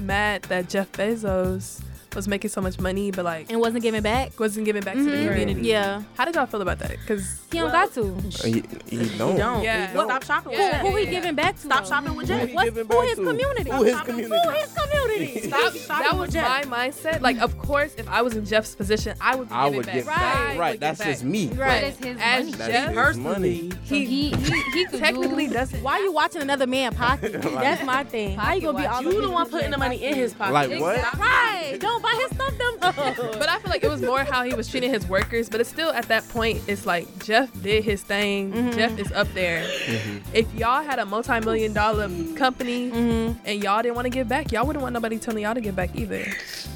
Speaker 2: mad that Jeff Bezos was making so much money, but like
Speaker 5: And wasn't giving back.
Speaker 2: wasn't giving back to the
Speaker 5: Mhm.
Speaker 2: community.
Speaker 5: Yeah,
Speaker 2: How did y'all feel about that? Because
Speaker 5: he don't
Speaker 3: Well,
Speaker 5: got to.
Speaker 1: Uh, you, you don't.
Speaker 3: You don't.
Speaker 2: Yeah.
Speaker 3: You Stop shopping
Speaker 2: Yeah.
Speaker 3: Jeff.
Speaker 5: Who he
Speaker 2: yeah.
Speaker 5: giving back to?
Speaker 3: Stop
Speaker 5: though?
Speaker 3: shopping with
Speaker 1: Who
Speaker 3: Jeff.
Speaker 1: he
Speaker 5: What's, who
Speaker 1: back
Speaker 5: his
Speaker 1: to?
Speaker 5: community?
Speaker 1: Who his community?
Speaker 5: Who his community?
Speaker 3: Stop
Speaker 2: that was
Speaker 3: with Jeff.
Speaker 2: my mindset. Like, of course, if I was in Jeff's position, I would. Be
Speaker 1: I would
Speaker 2: back.
Speaker 1: get
Speaker 5: Right.
Speaker 1: back. Right. That's just me.
Speaker 5: Right.
Speaker 4: His
Speaker 2: As
Speaker 4: money.
Speaker 1: That's
Speaker 2: Jeff
Speaker 3: Personally,
Speaker 1: money.
Speaker 2: He,
Speaker 4: he he he
Speaker 2: technically doesn't.
Speaker 5: Why you watching another man pocket? (laughs) That's my thing. How you gonna be all
Speaker 3: you the one putting the money in his pocket.
Speaker 1: Like what?
Speaker 5: Right. Don't buy his stuff them. (laughs)
Speaker 2: But I feel like it was more how he was treating his workers. But it's still at that point, it's like Jeff did his thing. Mm-hmm. Jeff is up there. Mm-hmm. If y'all had a multi-million dollar company mm-hmm. and y'all didn't want to give back, y'all wouldn't want nobody telling y'all to give back either.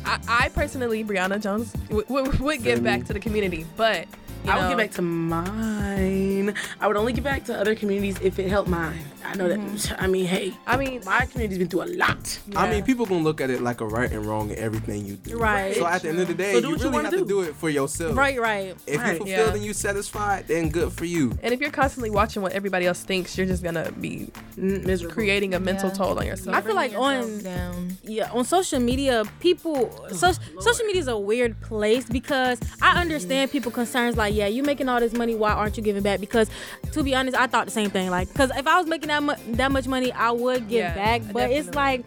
Speaker 2: I, I personally, Brianna Jones, w- w- would give back to the community, but You
Speaker 3: I would
Speaker 2: know?
Speaker 3: give back to mine. I would only give back to other communities if it helped mine. I know that. Mm-hmm. I mean, hey,
Speaker 2: I mean,
Speaker 3: my community's been through a lot.
Speaker 6: I mean, people gonna look at it like a right and wrong in everything you do.
Speaker 5: Right.
Speaker 6: So at the end of the day,
Speaker 3: So
Speaker 6: you
Speaker 3: what you
Speaker 6: really
Speaker 3: wanna
Speaker 6: have to
Speaker 3: do.
Speaker 6: do it for yourself.
Speaker 5: Right, right.
Speaker 6: If
Speaker 3: Right.
Speaker 6: you fulfilled
Speaker 2: Yeah.
Speaker 6: and you satisfied, then good for you.
Speaker 2: And if you're constantly watching what everybody else thinks, you're just gonna be
Speaker 3: Miserable.
Speaker 2: creating a mental
Speaker 4: Yeah.
Speaker 2: toll on yourself.
Speaker 5: I feel like on
Speaker 4: down.
Speaker 5: yeah on social media people so, social media is a weird place because i understand people concerns like yeah you making all this money why aren't you giving back? Because to be honest i thought the same thing like because if i was making that, mu- that much money i would give
Speaker 2: Yeah,
Speaker 5: back but it's like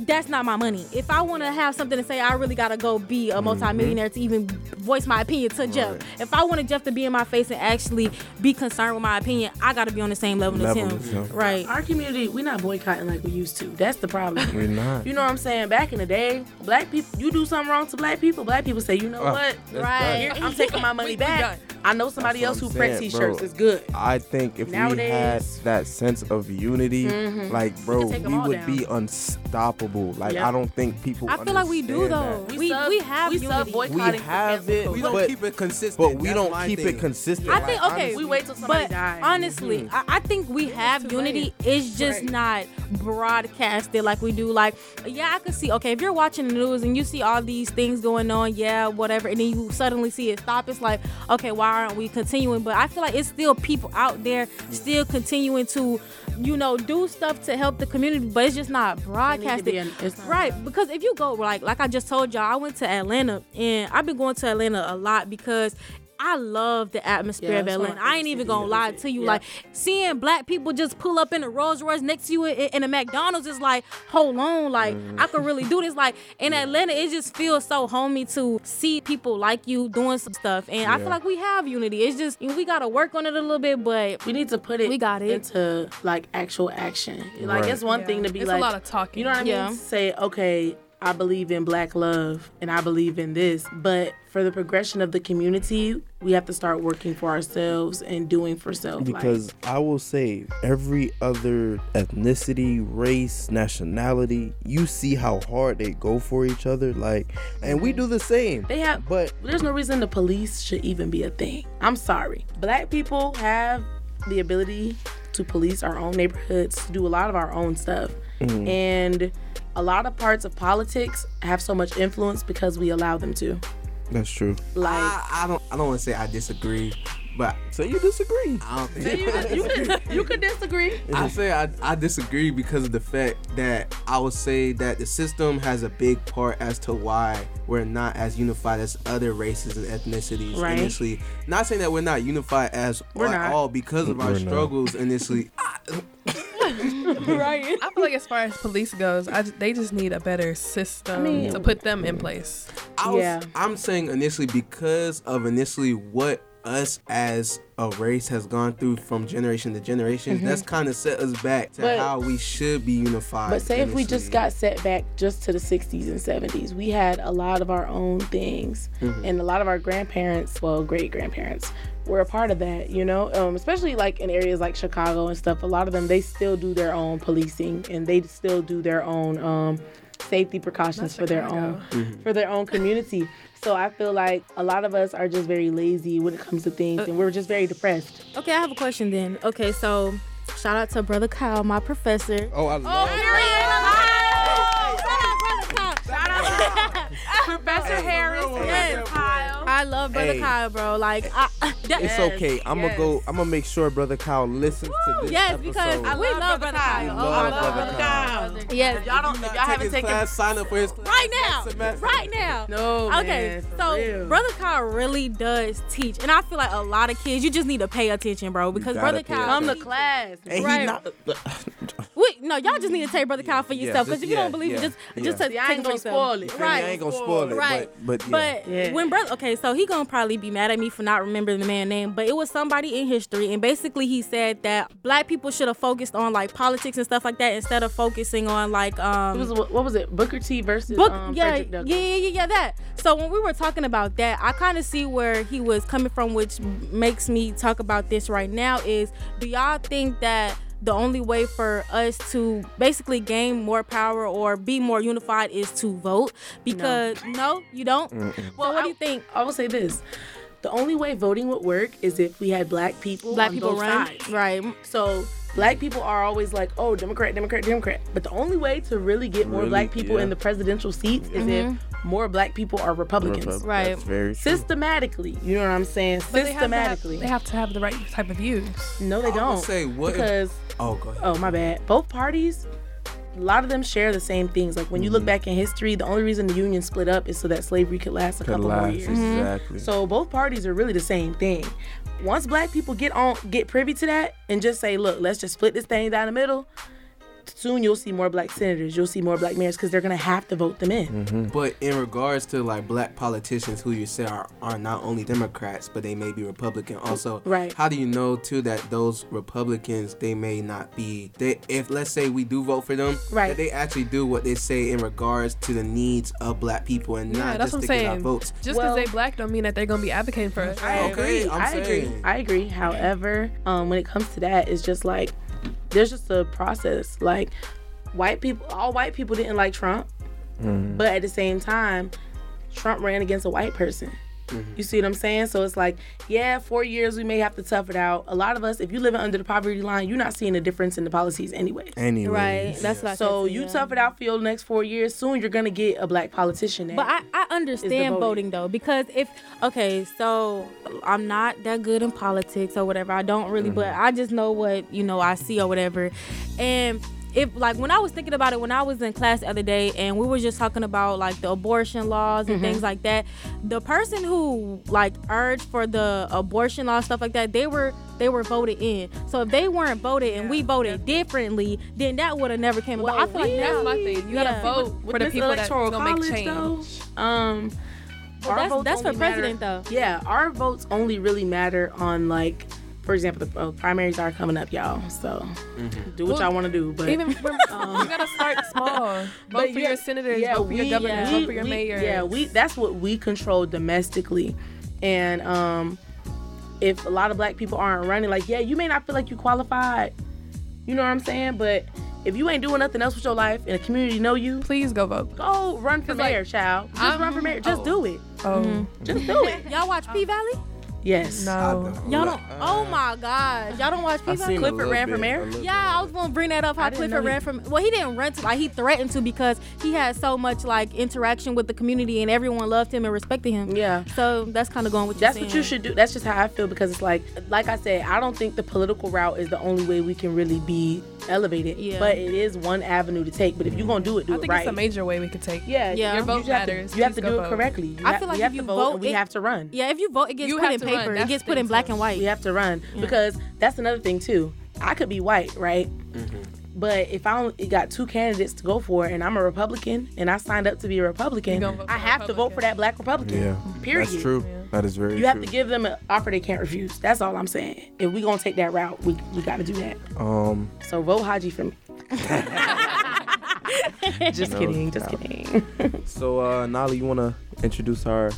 Speaker 5: that's not my money. If I want to have something to say, I really gotta go be a mm-hmm. multimillionaire to even voice my opinion to Jeff. If I wanted Jeff to be in my face and actually be concerned with my opinion, I gotta be on the same level,
Speaker 1: Level
Speaker 5: as
Speaker 1: as
Speaker 5: him.
Speaker 1: him.
Speaker 5: Right.
Speaker 3: Our community, we're not boycotting like we used to. That's the problem.
Speaker 1: We're not.
Speaker 3: You know what I'm saying? Back in the day, black people, you do something wrong to black people, black people say, you know
Speaker 1: Oh,
Speaker 3: what?
Speaker 5: Right.
Speaker 1: done.
Speaker 3: I'm taking my money (laughs)
Speaker 2: We- we
Speaker 3: back.
Speaker 2: done.
Speaker 3: I know somebody
Speaker 1: That's
Speaker 3: else who
Speaker 1: what
Speaker 3: prints t-shirts.
Speaker 1: bro.
Speaker 3: It's good.
Speaker 1: I think if we had that sense of unity, mm-hmm. like bro,
Speaker 3: could
Speaker 1: we would
Speaker 3: down.
Speaker 1: be unstoppable. Like
Speaker 3: Yeah.
Speaker 1: I don't think people.
Speaker 5: I feel like we do though.
Speaker 1: that.
Speaker 5: We we, have
Speaker 3: we
Speaker 5: unity.
Speaker 3: sub boycotting.
Speaker 1: We have it.
Speaker 6: We don't
Speaker 1: But-
Speaker 6: keep it consistent.
Speaker 1: But we
Speaker 6: That's
Speaker 1: don't keep
Speaker 6: thing.
Speaker 1: it consistent.
Speaker 5: I think
Speaker 1: Like,
Speaker 5: okay.
Speaker 1: honestly.
Speaker 3: We wait till somebody
Speaker 5: but
Speaker 3: dies.
Speaker 5: honestly, mm-hmm. I, I think we have
Speaker 2: too
Speaker 5: unity. It's just
Speaker 3: Right.
Speaker 5: not broadcasted like we do. Like, yeah, I could see. Okay, if you're watching the news and you see all these things going on, yeah, whatever, and then you suddenly see it stop, it's like, okay, why aren't we continuing? But I feel like it's still people out there mm. still continuing to, you know, do stuff to help the community, but it's just not
Speaker 3: It need to
Speaker 5: broadcasted.
Speaker 3: Not-
Speaker 5: Right, because if you go like like I just told y'all, I went to Atlanta and I've been going to Atlanta a lot because I love the atmosphere
Speaker 3: Yeah,
Speaker 5: of
Speaker 3: that's one of
Speaker 5: Atlanta. I ain't even gonna lie to you.
Speaker 3: Yeah.
Speaker 5: Like seeing black people just pull up in a Rolls Royce next to you in, in a McDonald's is like, hold on, like mm-hmm. I could really do this. Like (laughs) in Atlanta, it just feels so homey to see people like you doing some stuff, and I feel like we have unity. It's just we gotta work on it a little bit, but
Speaker 3: We need to put it,
Speaker 5: We got it.
Speaker 3: into like actual action. Like
Speaker 1: Right.
Speaker 3: it's one
Speaker 2: Yeah.
Speaker 3: thing to be
Speaker 2: It's
Speaker 3: like
Speaker 2: a lot of talking.
Speaker 3: You know what I mean?
Speaker 5: Yeah.
Speaker 3: Say, okay, I believe in black love and I believe in this, but for the progression of the community, we have to start working for ourselves and doing for self.
Speaker 1: Because I will say, every other ethnicity, race, nationality, you see how hard they go for each other. Like, and we do the same.
Speaker 3: they have
Speaker 1: But
Speaker 3: there's no reason the police should even be a thing. I'm sorry. Black people have the ability to police our own neighborhoods, to do a lot of our own stuff. Mm-hmm. And a lot of parts of politics have so much influence because we allow them to.
Speaker 1: that's true.
Speaker 3: Like
Speaker 6: I, I don't. I don't want to say I disagree, but
Speaker 1: So you disagree?
Speaker 6: I don't think.
Speaker 3: you could, you you could disagree. (laughs)
Speaker 6: I say I, I disagree because of the fact that I would say that the system has a big part as to why we're not as unified as other races and ethnicities
Speaker 3: Right.
Speaker 6: initially. Not saying that we're not unified as
Speaker 3: We're
Speaker 6: at
Speaker 3: not.
Speaker 6: all because of our
Speaker 1: We're not.
Speaker 6: struggles initially. (laughs) (laughs) (laughs)
Speaker 5: right.
Speaker 2: I feel like as far as police goes, I, they just need a better system
Speaker 3: mean-
Speaker 2: to put them in place.
Speaker 6: I was,
Speaker 3: Yeah.
Speaker 6: I'm saying initially because of initially what us as a race has gone through from generation to generation. That's kind of set us back to
Speaker 3: Mm-hmm. But-
Speaker 6: how we should be unified.
Speaker 3: But say if we just got set back just to the 60s and 70s, we had a lot of our own things, and a lot of our grandparents, well, great grandparents, were a part of that. You know, um, especially like in areas like Chicago and stuff. A lot of them they still do their own policing, and they still do their own um, safety precautions for their own mm-hmm. for their own community. So I feel like a lot of us are just very lazy when it comes to things, and we're just very depressed.
Speaker 5: Okay, I have a question then. Okay, so shout out to brother Kyle, my professor.
Speaker 1: Oh, I love oh,
Speaker 5: Shout out, brother Kyle. (laughs)
Speaker 3: Professor Harris,
Speaker 5: Yes.
Speaker 3: Kyle.
Speaker 5: I love brother
Speaker 1: Hey.
Speaker 5: Kyle, bro. Like, I, that,
Speaker 1: It's okay. I'm gonna
Speaker 3: yes.
Speaker 1: go. I'm gonna make sure brother Kyle listens to this
Speaker 5: yes,
Speaker 1: episode.
Speaker 5: because
Speaker 3: I
Speaker 5: we
Speaker 3: love
Speaker 5: love
Speaker 3: Brother
Speaker 5: brother
Speaker 3: Kyle.
Speaker 5: Kyle.
Speaker 1: Love
Speaker 5: Oh, I
Speaker 1: Brother
Speaker 5: brother
Speaker 1: Kyle.
Speaker 5: Kyle. Yes,
Speaker 3: If y'all don't,
Speaker 6: Not
Speaker 3: if y'all haven't taken
Speaker 6: class, sign up for his class.
Speaker 5: right now,
Speaker 6: semester.
Speaker 5: right now.
Speaker 3: No,
Speaker 5: Okay,
Speaker 3: man,
Speaker 5: so
Speaker 3: real.
Speaker 5: brother Kyle really does teach, and I feel like a lot of kids, you just need to pay attention, bro, because brother Kyle.
Speaker 3: come to
Speaker 5: teach-
Speaker 3: class.
Speaker 1: And he
Speaker 5: Right.
Speaker 1: not- (laughs)
Speaker 5: Wait, no, y'all just need to take brother Kyle for yourself, because
Speaker 1: just-
Speaker 5: if you
Speaker 1: yeah,
Speaker 5: don't believe
Speaker 1: yeah,
Speaker 5: it, just
Speaker 1: yeah.
Speaker 5: just
Speaker 3: See, I
Speaker 5: take
Speaker 3: ain't
Speaker 5: it for
Speaker 3: gonna
Speaker 5: yourself.
Speaker 3: spoil it.
Speaker 5: Right.
Speaker 1: I ain't gonna spoil it,
Speaker 5: Right.
Speaker 1: but but yeah.
Speaker 5: But
Speaker 3: Yeah.
Speaker 5: when brother, okay, so he gonna probably be mad at me for not remembering the man's name, but it was somebody in history, and basically he said that black people should have focused on like politics and stuff like that instead of focusing on like um.
Speaker 3: It was what was it? Booker T versus
Speaker 5: Book,
Speaker 3: um,
Speaker 5: yeah,
Speaker 3: Frederick
Speaker 5: yeah,
Speaker 3: Douglass.
Speaker 5: yeah, yeah, yeah, that. So when we were talking about that, I kind of see where he was coming from, which makes me talk about this right now. Is do y'all think that the only way for us to basically gain more power or be more unified is to vote? Because no, you don't.
Speaker 3: Well,
Speaker 5: what do you think?
Speaker 3: I will say this. The only way voting would work is if we had black people
Speaker 5: Black
Speaker 3: on
Speaker 5: people
Speaker 3: both
Speaker 5: run.
Speaker 3: sides.
Speaker 5: Right.
Speaker 3: So black people are always like, oh, Democrat, Democrat, Democrat. But the only way to really get more
Speaker 1: Really?
Speaker 3: black people
Speaker 1: Yeah.
Speaker 3: in the presidential seats is if mm-hmm. More black people are Republicans.
Speaker 1: Repub-
Speaker 5: Right.
Speaker 1: That's very true.
Speaker 3: Systematically, you know what I'm saying?
Speaker 2: But they have, have,
Speaker 3: Systematically.
Speaker 2: they have to have the right type of views.
Speaker 3: no, they
Speaker 6: I
Speaker 3: don't.
Speaker 6: say, what if-
Speaker 3: because
Speaker 6: Oh, go ahead.
Speaker 3: oh my bad. Both parties, a lot of them share the same things. Like when you look
Speaker 1: Mm-hmm.
Speaker 3: back in history, the only reason the union split up is so that slavery could last a
Speaker 1: Could
Speaker 3: couple more years.
Speaker 1: Exactly.
Speaker 3: So both parties are really the same thing. Once black people get on get privy to that and just say, look, let's just split this thing down the middle, soon you'll see more black senators, you'll see more black mayors because they're gonna have to vote them in.
Speaker 1: Mm-hmm.
Speaker 6: But in regards to like black politicians who you say are, are not only Democrats, but they may be Republican also.
Speaker 3: Right.
Speaker 6: How do you know too that those Republicans they may not be they if let's say we do vote for them,
Speaker 3: Right.
Speaker 6: that they actually do what they say in regards to the needs of black people and
Speaker 2: Yeah,
Speaker 6: not
Speaker 2: that's
Speaker 6: just
Speaker 2: what I'm
Speaker 6: to get our
Speaker 2: saying.
Speaker 6: votes.
Speaker 2: Just because
Speaker 3: Well-
Speaker 2: they black don't mean that they're gonna be advocating for us.
Speaker 3: I
Speaker 6: Okay,
Speaker 3: agree.
Speaker 6: I'm
Speaker 3: I agree.
Speaker 6: saying.
Speaker 3: I agree. However, um, when it comes to that, it's just like there's just a process. Like white people, all white people didn't like Trump, mm. but at the same time, Trump ran against a white person. Mm-hmm. You see what I'm saying? So it's like, yeah, four years we may have to tough it out. A lot of us, if you living under the poverty line, you're not seeing a difference in the policies anyway.
Speaker 1: anyway.
Speaker 5: Right. That's what I
Speaker 3: So you
Speaker 5: yeah.
Speaker 3: tough it out for your next four years. Soon you're gonna get a black politician.
Speaker 5: But I, I understand
Speaker 3: voting.
Speaker 5: voting though because if okay, so I'm not that good in politics or whatever. I don't really, but mm-hmm. I just know what you know I see or whatever. And if like when I was thinking about it when I was in class the other day and we were just talking about like the abortion laws and things like that, the person who like urged for the abortion law stuff like that, they were they were voted in. So if they weren't voted and we voted differently, then that would have never came about. I
Speaker 3: Well,
Speaker 5: feel like
Speaker 2: That's my thing. You
Speaker 5: Yeah.
Speaker 2: gotta vote
Speaker 3: with
Speaker 2: for the people that's gonna make change.
Speaker 3: though, um, our
Speaker 5: that's- that's for
Speaker 3: matter-
Speaker 5: president, though.
Speaker 3: Yeah, our votes only really matter on like, for example, the uh, primaries are coming up, y'all. So do what
Speaker 2: Well,
Speaker 3: y'all want to do, but
Speaker 2: Even (laughs) when, you gotta start small. (laughs) Vote
Speaker 3: But
Speaker 2: for
Speaker 3: yeah,
Speaker 2: your senators.
Speaker 3: yeah,
Speaker 2: vote for
Speaker 3: we-
Speaker 2: your governors.
Speaker 3: we-
Speaker 2: vote for your
Speaker 3: we-
Speaker 2: mayors.
Speaker 3: Yeah, we that's what we control domestically, and um, if a lot of black people aren't running, like yeah, you may not feel like you qualified. You know what I'm saying? But if you ain't doing nothing else with your life and the community know you,
Speaker 2: Please go vote.
Speaker 3: go run for
Speaker 2: 'Cause, like,
Speaker 3: mayor, child. Just
Speaker 2: I'm-
Speaker 3: run for mayor. Just
Speaker 2: oh.
Speaker 3: do it.
Speaker 2: Oh
Speaker 3: Just do it. (laughs)
Speaker 5: Y'all watch P Valley?
Speaker 3: Yes.
Speaker 2: No.
Speaker 6: don't.
Speaker 5: Y'all don't. Oh uh, my God! Y'all don't watch P
Speaker 1: I
Speaker 5: Valley?
Speaker 1: seen a
Speaker 3: Clifford
Speaker 1: little
Speaker 3: ran for
Speaker 1: bit,
Speaker 3: mayor?
Speaker 1: a little
Speaker 5: Yeah, I was gonna bring that up. How
Speaker 3: I didn't
Speaker 5: Clifford
Speaker 3: know
Speaker 5: ran
Speaker 3: he-
Speaker 5: from. Well, he didn't run to. Like he threatened to because he had so much like interaction with the community and everyone loved him and respected him.
Speaker 3: Yeah.
Speaker 5: So that's kind of going with
Speaker 3: That's what you should do. That's just how I feel because it's like, like I said, I don't think the political route is the only way we can really be elevated.
Speaker 5: Yeah.
Speaker 3: But it is one avenue to take. But if you're gonna do it, do
Speaker 2: I
Speaker 3: it I
Speaker 2: think
Speaker 3: right.
Speaker 2: it's a major way we could take.
Speaker 3: yeah,
Speaker 5: Yeah.
Speaker 3: you
Speaker 5: Your
Speaker 2: vote
Speaker 3: just have to-
Speaker 2: matters.
Speaker 3: You have to
Speaker 2: Please
Speaker 3: do it
Speaker 2: vote.
Speaker 3: correctly. You
Speaker 5: I
Speaker 3: have,
Speaker 5: feel like
Speaker 3: we
Speaker 5: if
Speaker 3: have
Speaker 5: you
Speaker 3: to vote,
Speaker 5: vote,
Speaker 3: and we
Speaker 5: it-
Speaker 3: have to run.
Speaker 5: Yeah, if you vote, it gets
Speaker 2: You
Speaker 5: put
Speaker 2: have
Speaker 5: in
Speaker 2: to run.
Speaker 5: Paper. It gets put in black and white.
Speaker 3: We have to run because that's another thing too. I could be white, right?
Speaker 2: Mm-hmm.
Speaker 3: But if I only got two candidates to go for, and I'm a Republican, and I signed up to be a Republican,
Speaker 2: You gonna vote
Speaker 3: I
Speaker 2: for
Speaker 3: have to vote for that black Republican.
Speaker 1: Yeah.
Speaker 3: Period.
Speaker 1: That's true. That is very
Speaker 3: You
Speaker 1: true.
Speaker 3: have to give them an offer they can't refuse. That's all I'm saying. If we gonna take that route, we we got to do that.
Speaker 1: um,
Speaker 3: So vote Haji for me. (laughs) (laughs) just
Speaker 1: No
Speaker 3: kidding. Just
Speaker 1: doubt.
Speaker 3: kidding. (laughs)
Speaker 1: so uh, Nolly, you wanna introduce our,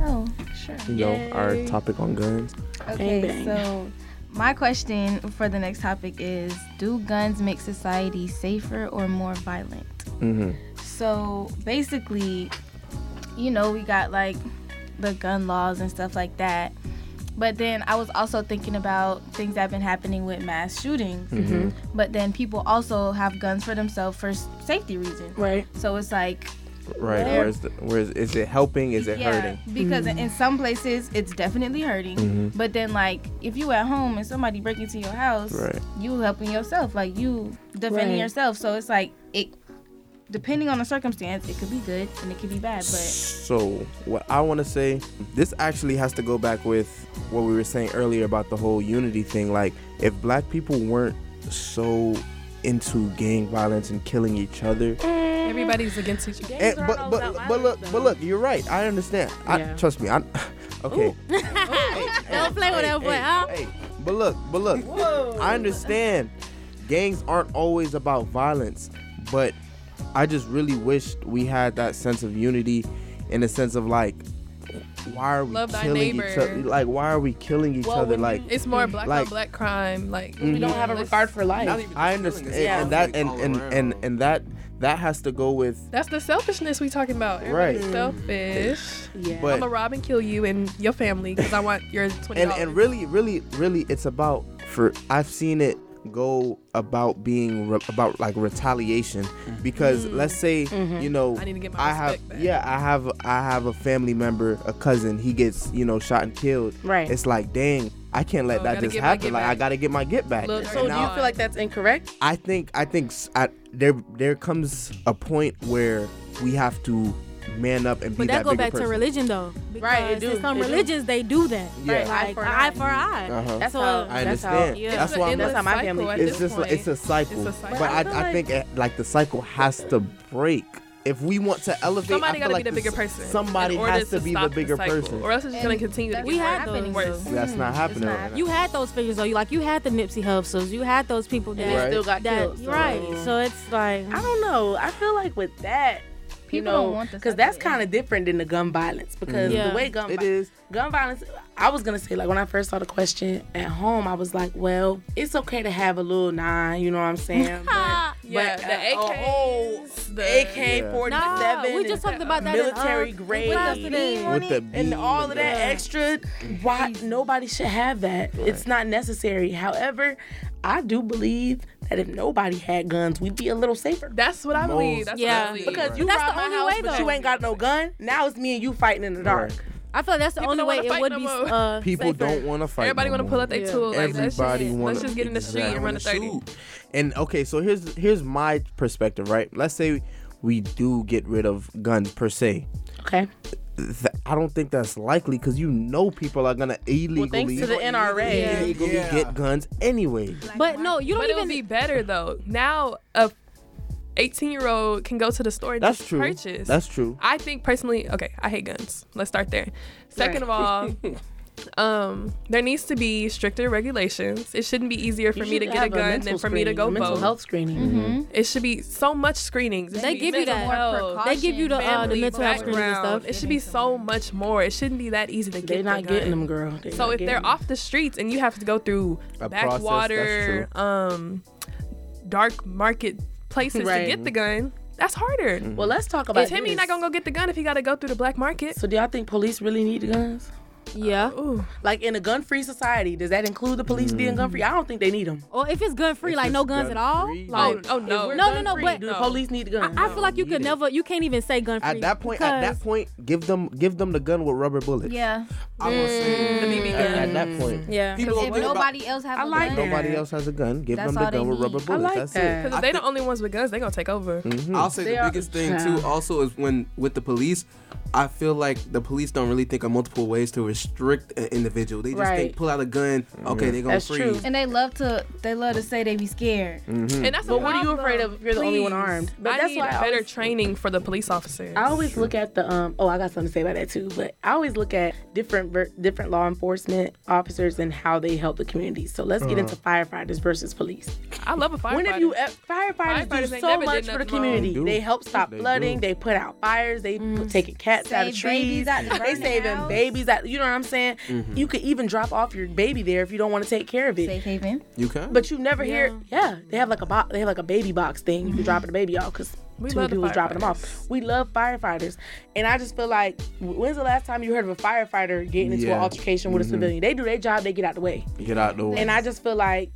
Speaker 4: Oh, sure.
Speaker 1: you know, our topic on guns?
Speaker 4: Okay,
Speaker 3: bang.
Speaker 4: so my question for the next topic is Do guns make society safer or more violent?
Speaker 1: Mm-hmm.
Speaker 4: So basically, you know, we got like the gun laws and stuff like that. But then I was also thinking about things that have been happening with mass shootings.
Speaker 1: Mm-hmm.
Speaker 4: But then people also have guns for themselves for safety reasons.
Speaker 3: right.
Speaker 4: So it's like,
Speaker 1: Right.
Speaker 4: There-
Speaker 1: Where's the where's is it helping? Is it
Speaker 4: yeah,
Speaker 1: hurting?
Speaker 4: because in some places it's definitely hurting.
Speaker 1: Mhm.
Speaker 4: But then like if you at home and somebody break into your house,
Speaker 1: Right.
Speaker 4: you helping yourself, like you defending
Speaker 3: Right.
Speaker 4: yourself. So it's like it depending on the circumstance, it could be good and it could be bad. But
Speaker 1: So what I want to say, this actually has to go back with what we were saying earlier about the whole unity thing. Like, if black people weren't so into gang violence and killing each other,
Speaker 2: Everybody's against each other.
Speaker 1: and, but but but look, but look, you're right. I understand. I trust me. I (laughs) okay. (laughs)
Speaker 5: Don't play with that boy, huh?
Speaker 1: Hey, but look, but look. I understand. Gangs aren't always about violence, but I just really wished we had that sense of unity, in the sense of like, why are we
Speaker 2: Love
Speaker 1: killing each other? Like, why are we killing each
Speaker 3: Well,
Speaker 1: other? Like,
Speaker 2: It's more black
Speaker 1: Like-
Speaker 2: on black crime. Like mm-hmm.
Speaker 3: We don't have a regard for life.
Speaker 1: I understand,
Speaker 6: it's
Speaker 1: and that and
Speaker 6: conflict
Speaker 1: and, and and that that has to go with
Speaker 2: That's the selfishness we talking about.
Speaker 1: Right.
Speaker 2: Selfish.
Speaker 3: yeah.
Speaker 1: But-
Speaker 2: I'm gonna rob and kill you and your family because I want your twenty
Speaker 1: and
Speaker 2: dollars.
Speaker 1: and really really really it's about for I've seen it go about being re- about like retaliation. Mm-hmm. Because mm. let's say mm-hmm. you know
Speaker 2: I need to get my
Speaker 1: I have
Speaker 2: back.
Speaker 1: yeah I have I have a family member a cousin he gets you know shot and killed.
Speaker 3: Right.
Speaker 1: it's like dang I can't let
Speaker 2: Oh,
Speaker 1: that just happen.
Speaker 2: get
Speaker 1: like I gotta get my get back.
Speaker 2: Look,
Speaker 3: so do you feel like that's incorrect?
Speaker 1: I think I think s- I, there there comes a point where we have to man up and be
Speaker 5: But that
Speaker 1: that
Speaker 5: go back
Speaker 1: person.
Speaker 5: to religion though. Because
Speaker 3: Right, it do,
Speaker 5: in some
Speaker 3: it do.
Speaker 5: religions they do that.
Speaker 1: Yeah.
Speaker 5: Like
Speaker 3: Eye for an
Speaker 5: eye
Speaker 3: eye.
Speaker 5: for eye.
Speaker 1: Uh-huh.
Speaker 3: That's
Speaker 5: So,
Speaker 3: how
Speaker 1: I
Speaker 3: that's how-
Speaker 1: understand.
Speaker 5: yeah.
Speaker 1: That's
Speaker 2: It's
Speaker 1: why
Speaker 2: an
Speaker 1: I'm
Speaker 3: That's how my family
Speaker 2: at
Speaker 1: it's
Speaker 2: this
Speaker 1: just
Speaker 2: point.
Speaker 1: it's a cycle.
Speaker 2: It's a cycle.
Speaker 1: But
Speaker 3: I
Speaker 1: I, I,
Speaker 3: like-
Speaker 1: think it, like the cycle has to break. If we want to elevate,
Speaker 2: Somebody gotta
Speaker 1: like
Speaker 2: be the
Speaker 1: this-
Speaker 2: bigger person.
Speaker 1: Somebody
Speaker 2: in order
Speaker 1: has to be the bigger
Speaker 2: cycle,
Speaker 1: person.
Speaker 2: or else it's just gonna continue to
Speaker 4: that's
Speaker 2: get
Speaker 5: We had those,
Speaker 2: worse.
Speaker 5: though.
Speaker 1: That's not happening
Speaker 4: not.
Speaker 1: right.
Speaker 5: You had those figures though. You like you had the Nipsey Hussles. You had those people that
Speaker 1: Right.
Speaker 3: still got
Speaker 5: that
Speaker 3: killed. so-
Speaker 5: right. So it's like
Speaker 3: I don't know. I feel like with that, you
Speaker 4: People
Speaker 3: know,
Speaker 4: don't want the
Speaker 3: because that's kind of different than the gun violence. Because
Speaker 5: Yeah.
Speaker 3: the way gun
Speaker 1: It
Speaker 3: vi-
Speaker 1: is.
Speaker 3: gun violence, I was gonna say like when I first saw the question at home, I was like, well, it's okay to have a little nine. You know what I'm saying? (laughs) But,
Speaker 2: Yeah,
Speaker 3: but
Speaker 2: the
Speaker 3: a, a whole
Speaker 2: the-
Speaker 3: AK forty
Speaker 5: nah,
Speaker 3: seven.
Speaker 5: we just talked about that
Speaker 3: military
Speaker 5: in, uh,
Speaker 3: grade.
Speaker 5: in class.
Speaker 1: With the
Speaker 3: and all of that
Speaker 5: Yeah.
Speaker 3: extra why nobody should have that it's not necessary however i do believe that if nobody had guns we'd be a little safer
Speaker 2: That's what I believe. That's
Speaker 5: Yeah.
Speaker 2: what I believe.
Speaker 3: because you
Speaker 5: That's
Speaker 3: robbed
Speaker 5: the
Speaker 3: my
Speaker 5: only
Speaker 3: house,
Speaker 5: way,
Speaker 3: but
Speaker 5: though.
Speaker 3: you ain't got no gun now it's me and you fighting in the dark
Speaker 1: Right.
Speaker 5: I feel like that's the
Speaker 2: People
Speaker 5: only way it would
Speaker 2: no
Speaker 5: be uh,
Speaker 1: People
Speaker 5: safer.
Speaker 1: don't want to fight.
Speaker 2: everybody
Speaker 1: no
Speaker 2: want to pull out their
Speaker 5: Yeah.
Speaker 2: tool. Like, let's
Speaker 1: Everybody
Speaker 2: just,
Speaker 1: wanna-
Speaker 2: let's just get in the street and run a thirty.
Speaker 6: Shoot.
Speaker 1: And okay, so here's here's my perspective, right? Let's say we do get rid of guns per se.
Speaker 3: okay
Speaker 1: Th- I don't think that's likely because you know people are gonna illegally,
Speaker 3: well thanks to the nra
Speaker 5: Yeah.
Speaker 1: illegally
Speaker 6: Yeah.
Speaker 1: get guns anyway.
Speaker 5: But no, you don't
Speaker 2: But
Speaker 5: even
Speaker 2: be better though. Now a 18 year old can go to the store and
Speaker 1: That's
Speaker 2: just
Speaker 1: true.
Speaker 2: purchase.
Speaker 1: That's true.
Speaker 2: I think personally, okay, I hate guns. Let's start there. Second of all, (laughs) um, there needs to be stricter regulations. It shouldn't be easier for
Speaker 3: You
Speaker 2: me to get a gun
Speaker 3: mental
Speaker 2: than for me to
Speaker 3: screening,
Speaker 2: go
Speaker 3: a mental
Speaker 2: vote.
Speaker 3: health screening
Speaker 2: It should be so much screenings.
Speaker 5: They give you
Speaker 2: mental
Speaker 5: that. they give you the uh, the
Speaker 2: family
Speaker 5: mental health screening and stuff.
Speaker 2: It should be so much more. It shouldn't be that easy to get. The game.
Speaker 3: They're
Speaker 2: the
Speaker 3: not
Speaker 2: gun.
Speaker 3: getting them girl They
Speaker 2: So if they're
Speaker 3: them.
Speaker 2: off the streets and you have to go through
Speaker 1: A process,
Speaker 2: backwater, um, dark market places
Speaker 3: Right.
Speaker 2: to get the gun, that's harder.
Speaker 3: well let's talk about
Speaker 2: Timmy
Speaker 3: this.
Speaker 2: not gonna go get the gun if he got to go through the black market.
Speaker 3: so do y'all think police really need the guns
Speaker 5: Yeah.
Speaker 2: Ooh,
Speaker 3: like in a gun-free society does that include the police being gun-free i don't think they need them
Speaker 5: Or if it's gun free, like no guns at all.
Speaker 1: gun-free,
Speaker 5: Like
Speaker 2: oh, oh no,
Speaker 5: No, no, no, but-
Speaker 3: do the police need the gun
Speaker 5: I feel like you could
Speaker 1: it.
Speaker 5: never, you can't even say gun free.
Speaker 1: At that point, at that point, give them give them the gun with rubber bullets.
Speaker 4: Yeah.
Speaker 6: I will say
Speaker 2: the BB
Speaker 1: At,
Speaker 2: gun.
Speaker 1: at that point,
Speaker 5: yeah.
Speaker 6: people
Speaker 4: If
Speaker 6: think about
Speaker 4: nobody else have
Speaker 3: I
Speaker 4: a
Speaker 3: like
Speaker 4: gun,
Speaker 3: that.
Speaker 1: nobody else has a gun. Give
Speaker 4: That's
Speaker 1: them the gun with rubber
Speaker 4: need.
Speaker 1: bullets.
Speaker 3: like
Speaker 1: That's
Speaker 3: that.
Speaker 2: Because if they're the only ones with guns, they gonna take over.
Speaker 1: Mhm.
Speaker 6: I'll say the biggest thing too also is when with the police, I feel like the police don't really think of multiple ways to restrict an individual. They just
Speaker 3: Right.
Speaker 6: think pull out a gun, okay, mm-hmm. they're gonna
Speaker 3: That's
Speaker 6: freeze.
Speaker 3: true.
Speaker 4: and they love to they love to say they be scared. Mm-hmm.
Speaker 2: And that's
Speaker 3: But what are you afraid of if you're the only one armed? But
Speaker 2: I
Speaker 3: that's
Speaker 2: need
Speaker 3: why
Speaker 2: better
Speaker 3: always-
Speaker 2: training for the police officers.
Speaker 3: I always look at the um. Oh, I got something to say about that too. But I always look at different different law enforcement officers and how they help the community. So let's get into uh-huh. firefighters versus police.
Speaker 2: I love a firefighter.
Speaker 3: When have you e- firefighters,
Speaker 2: Firefighters
Speaker 3: do so much for the community?
Speaker 1: They.
Speaker 3: They help stop
Speaker 1: They
Speaker 3: flooding.
Speaker 1: do.
Speaker 3: They put out fires. They put mm. taking cats out of
Speaker 4: Save
Speaker 3: trees.
Speaker 4: babies out the (laughs)
Speaker 3: they saving
Speaker 4: house.
Speaker 3: babies out. You know what I'm saying? Mm-hmm. You could even drop off your baby there if you don't want to take care of it.
Speaker 4: Safe haven.
Speaker 6: You can.
Speaker 3: But you never hear, yeah, they have like a bo- they have like a baby box thing. You can drop mm-hmm. the baby off because
Speaker 2: We
Speaker 3: too
Speaker 2: love
Speaker 3: many
Speaker 2: the
Speaker 3: dropping them off.
Speaker 2: firefighters.
Speaker 3: We love firefighters, and I just feel like when's the last time you heard of a firefighter getting into an altercation with a mm-hmm. civilian? They do their job, they get out the way,
Speaker 1: Get out the way.
Speaker 3: and I just feel like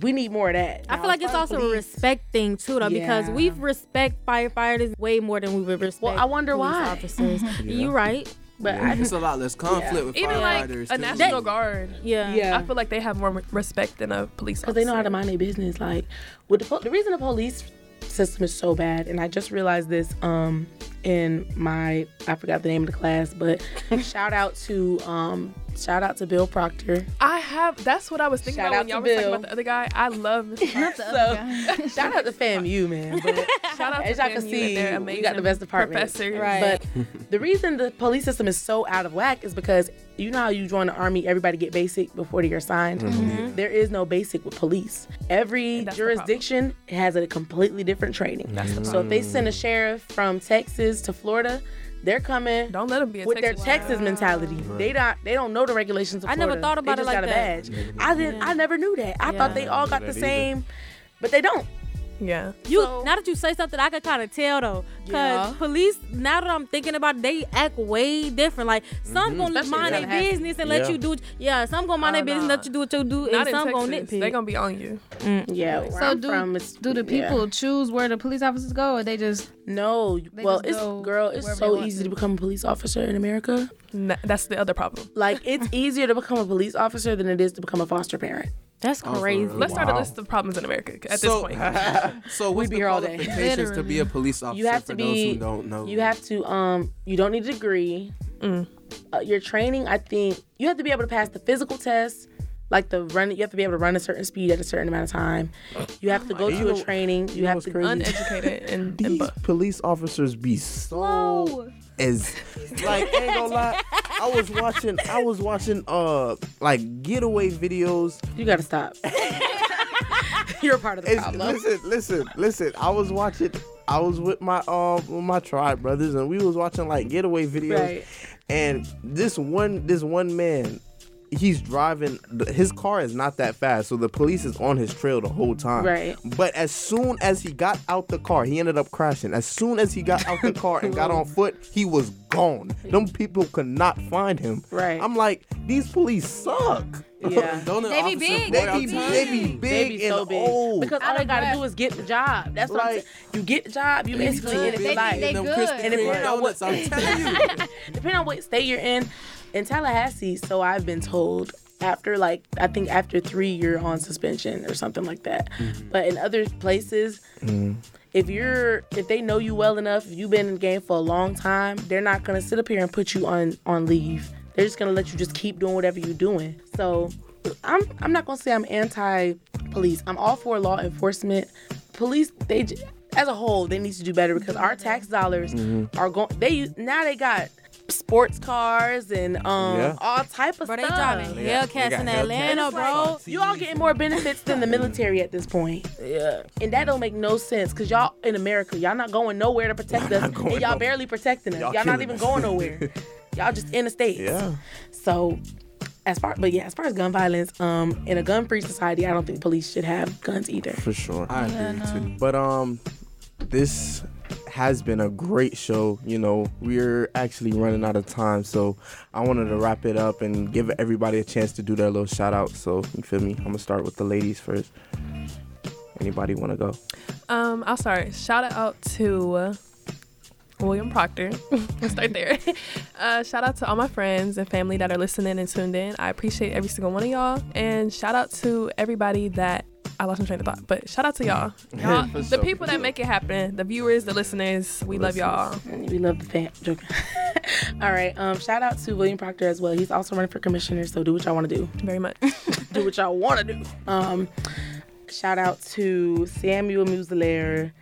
Speaker 3: we need more of that.
Speaker 5: I
Speaker 3: Now,
Speaker 5: feel like it's
Speaker 3: far as
Speaker 5: also a respect thing too, though, because we respect firefighters way more than we would respect.
Speaker 3: Well, I wonder why.
Speaker 5: Officers, (laughs) you right?
Speaker 3: but I
Speaker 6: it's a lot less conflict with
Speaker 2: Even like
Speaker 6: firefighters.
Speaker 2: a
Speaker 6: too.
Speaker 2: National Guard.
Speaker 5: Yeah.
Speaker 3: yeah.
Speaker 2: I feel like they have more respect than a police officer.
Speaker 3: because they know how to mind their business. Like with the po- the reason the police system is so bad, and I just realized this um in my I forgot the name of the class, but (laughs) shout out to um shout out to Bill Proctor.
Speaker 2: I have. That's what I was thinking
Speaker 3: Shout
Speaker 2: about
Speaker 3: out
Speaker 2: when y'all
Speaker 3: to
Speaker 2: were talking about the other guy. I love Mr. (laughs)
Speaker 4: Not the other guy.
Speaker 3: So (laughs) shout out to FAMU man. But
Speaker 2: Shout out
Speaker 3: as
Speaker 2: to
Speaker 3: y'all can
Speaker 2: FAMU
Speaker 3: see,
Speaker 2: and their
Speaker 3: we got
Speaker 2: amazing
Speaker 3: the best department.
Speaker 2: professors.
Speaker 5: Right.
Speaker 3: But the reason the police system is so out of whack is because you know how you join the army, everybody get basic before they are signed. There is no basic with police. Every
Speaker 2: And that's the
Speaker 3: jurisdiction has a completely different training.
Speaker 2: That's the
Speaker 3: So if they send a sheriff from Texas to Florida, They're coming
Speaker 2: Don't let them be a
Speaker 3: with their
Speaker 2: Texas.
Speaker 3: Texas mentality. They don't they don't know the regulations of
Speaker 5: I never thought about
Speaker 3: they
Speaker 5: it like
Speaker 3: got
Speaker 5: that.
Speaker 3: a badge. I didn't I never knew that. I
Speaker 5: Yeah.
Speaker 3: thought they all got the
Speaker 1: that either.
Speaker 3: same but they don't.
Speaker 2: Yeah.
Speaker 5: You
Speaker 3: So-
Speaker 5: now that you say something, I could kind of tell though, cause
Speaker 3: Yeah.
Speaker 5: police. Now that I'm thinking about, it, they act way different. Like some mm-hmm. gonna
Speaker 3: Especially
Speaker 5: mind their business and let you do. Yeah, some gonna mind their business,
Speaker 2: nah.
Speaker 5: let you do what you do,
Speaker 2: Not
Speaker 5: and
Speaker 2: in
Speaker 5: some gonna nitpick.
Speaker 2: They're gonna be on you.
Speaker 3: Mm, yeah. Where
Speaker 4: So
Speaker 3: I'm
Speaker 4: do
Speaker 3: from, it's,
Speaker 4: do the
Speaker 3: yeah.
Speaker 4: people choose where the police officers go, or they just
Speaker 3: No,
Speaker 4: They
Speaker 3: well,
Speaker 4: just
Speaker 3: it's girl. It's so easy
Speaker 4: to.
Speaker 3: to become a police officer in America.
Speaker 2: N- That's the other problem.
Speaker 3: Like it's (laughs) easier to become a police officer than it is to become a foster parent.
Speaker 5: That's
Speaker 6: Oh,
Speaker 5: crazy.
Speaker 6: real?
Speaker 2: Let's start a list of problems in America at
Speaker 6: so,
Speaker 2: this point. (laughs)
Speaker 6: so what's We'd
Speaker 3: be
Speaker 6: the
Speaker 3: here all day.
Speaker 6: qualifications to be a police officer
Speaker 3: You have
Speaker 6: for
Speaker 3: to
Speaker 6: those
Speaker 3: be.
Speaker 6: who don't know?
Speaker 3: You have to. Um. You don't need a degree.
Speaker 2: Mm.
Speaker 3: Uh, your training, I think, you have to be able to pass the physical test. Like the run, you have to be able to run a certain speed at a certain amount of time. You have to go
Speaker 1: You
Speaker 3: to a training. You,
Speaker 1: know
Speaker 3: have to.
Speaker 1: crazy?
Speaker 2: Uneducated and, and
Speaker 1: These
Speaker 2: bu-
Speaker 1: police officers be so as like ain't gonna lie. I was watching I was watching uh like getaway videos.
Speaker 3: You gotta stop. (laughs) You're a part of the
Speaker 1: It's,
Speaker 3: problem.
Speaker 1: listen, listen, listen. I was watching I was with my uh with my tribe brothers and we was watching like getaway videos
Speaker 3: Right.
Speaker 1: and this one this one man he's driving his car is not that fast so the police is on his trail the whole time
Speaker 3: Right.
Speaker 1: but as soon as he got out the car he ended up crashing as soon as he got out the car and got on (laughs) foot he was gone them people could not find him
Speaker 3: Right.
Speaker 1: i'm like these police suck
Speaker 3: Yeah. (laughs)
Speaker 6: Don't
Speaker 4: They be big.
Speaker 1: they be, they be big
Speaker 3: They be
Speaker 1: and
Speaker 3: so big
Speaker 1: old
Speaker 3: because all they gotta do is get the job. That's what I'm saying. You get the job, you basically in it
Speaker 6: They
Speaker 3: for
Speaker 6: be-
Speaker 3: life.
Speaker 4: they
Speaker 6: them
Speaker 4: good.
Speaker 3: And if
Speaker 6: Kreme
Speaker 3: you're not
Speaker 6: donuts, I'm telling you. (laughs)
Speaker 3: depending on what state you're in. In Tallahassee, so I've been told after like I think after three you're on suspension or something like that. Mm-hmm. But in other places, mm-hmm. if you're if they know you well enough, if you've been in the game for a long time, they're not gonna sit up here and put you on on leave. They're just gonna let you just keep doing whatever you're doing. So I'm I'm not gonna say I'm anti police. I'm all for law enforcement. Police they as a whole they need to do better because our tax dollars mm-hmm. are going. They now they got sports cars and um
Speaker 1: Yeah.
Speaker 3: all type of
Speaker 5: Bro, they
Speaker 3: stuff.
Speaker 5: driving Hellcats in
Speaker 1: Hellcats.
Speaker 5: Atlanta, bro.
Speaker 3: You all getting more benefits than the military at this point. Yeah. And that don't make no sense because y'all in America, y'all not going nowhere to protect us.
Speaker 1: going
Speaker 3: And y'all
Speaker 1: no-
Speaker 3: barely protecting us.
Speaker 1: Y'all
Speaker 3: Y'all, not even
Speaker 1: us.
Speaker 3: going nowhere. (laughs) y'all just in the States.
Speaker 1: yeah
Speaker 3: So as far but yeah, as far as gun violence, um, in a gun free society, I don't think police should have guns either.
Speaker 1: for sure
Speaker 6: I agree too.
Speaker 1: But um, this has been a great show. You know, we're actually running out of time, so I wanted to wrap it up and give everybody a chance to do their little shout out. So you feel me? I'm gonna start with the ladies first. Anybody want to go?
Speaker 2: Um, I'll start. Shout out to William Proctor. (laughs) Let's start there. (laughs) Uh, shout out to all my friends and family that are listening and tuned in. I appreciate every single one of y'all. And shout out to everybody that I lost my train of thought, but shout out to y'all. (laughs) y'all the
Speaker 1: sure,
Speaker 2: people that make it happen, the viewers, the listeners, we love y'all.
Speaker 3: We love the fan. Joking. (laughs) All right. Um, shout out to William Proctor as well. He's also running for commissioner. So do what y'all want to do.
Speaker 2: Very much. (laughs)
Speaker 3: do what y'all want to do. Um, shout out to Samuel Muselaire,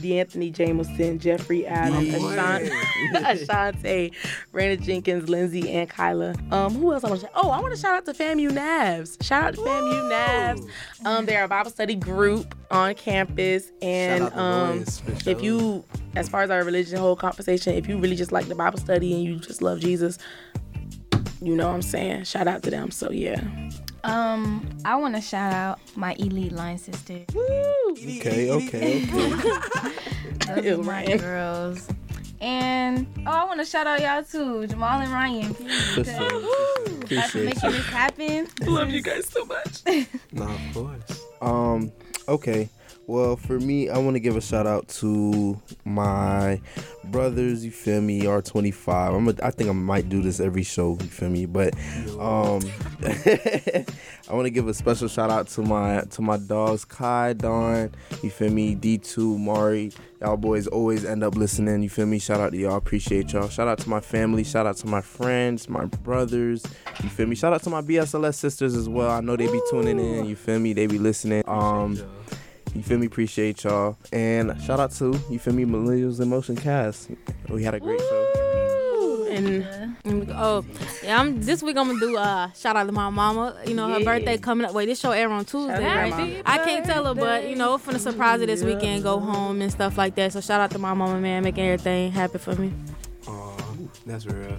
Speaker 3: D'Anthony Jameson, Jeffrey Adams, (laughs) Ashante, Ashante, Raina Jenkins, Lindsay, and Kyla. Um, who else I want to shout? Oh, I want to shout out to FAMU Navs. Shout out to FAMU Navs. Um, they're a Bible study group on campus, and um,
Speaker 6: for
Speaker 3: if you, as far as our religion whole conversation, if you really just like the Bible study and you just love Jesus, you know what I'm saying. Shout out to them. So yeah.
Speaker 4: Um, I want to shout out my elite line sister.
Speaker 1: Okay, okay, okay. (laughs)
Speaker 4: Those
Speaker 3: Ew,
Speaker 4: are my
Speaker 3: Ryan.
Speaker 4: girls. And oh, I want to shout out y'all too, Jamal and Ryan.
Speaker 1: For
Speaker 4: Because
Speaker 1: sure.
Speaker 4: after
Speaker 1: Appreciate
Speaker 4: making
Speaker 1: you.
Speaker 4: this happen,
Speaker 2: love you guys so much. (laughs)
Speaker 6: No, of course.
Speaker 1: Um, okay. Well, for me, I want to give a shout out to my brothers. You feel me? R25. I'm. A, I think I might do this every show. You feel me? But um, (laughs) I want to give a special shout out to my to my dogs, Kai, Don. You feel me? D2, Mari. Y'all boys always end up listening. You feel me? Shout out to y'all. Appreciate y'all. Shout out to my family. Shout out to my friends, my brothers. You feel me? Shout out to my BSLS sisters as well. I know they be tuning in. You feel me? They be listening. Um. You feel me? Appreciate y'all. And shout out to, you feel me, Millennials in Motion Cast. We had a great show.
Speaker 3: And
Speaker 5: Oh, yeah. I'm this week. I'm gonna do uh shout out to my mama. You know her
Speaker 3: Yeah.
Speaker 5: birthday coming up. Wait, this show air on Tuesday, right? I can't tell her, but you know, finna surprise her this weekend, go home and stuff like that. So shout out to my mama, man, making everything happen for me.
Speaker 6: Aw. That's real.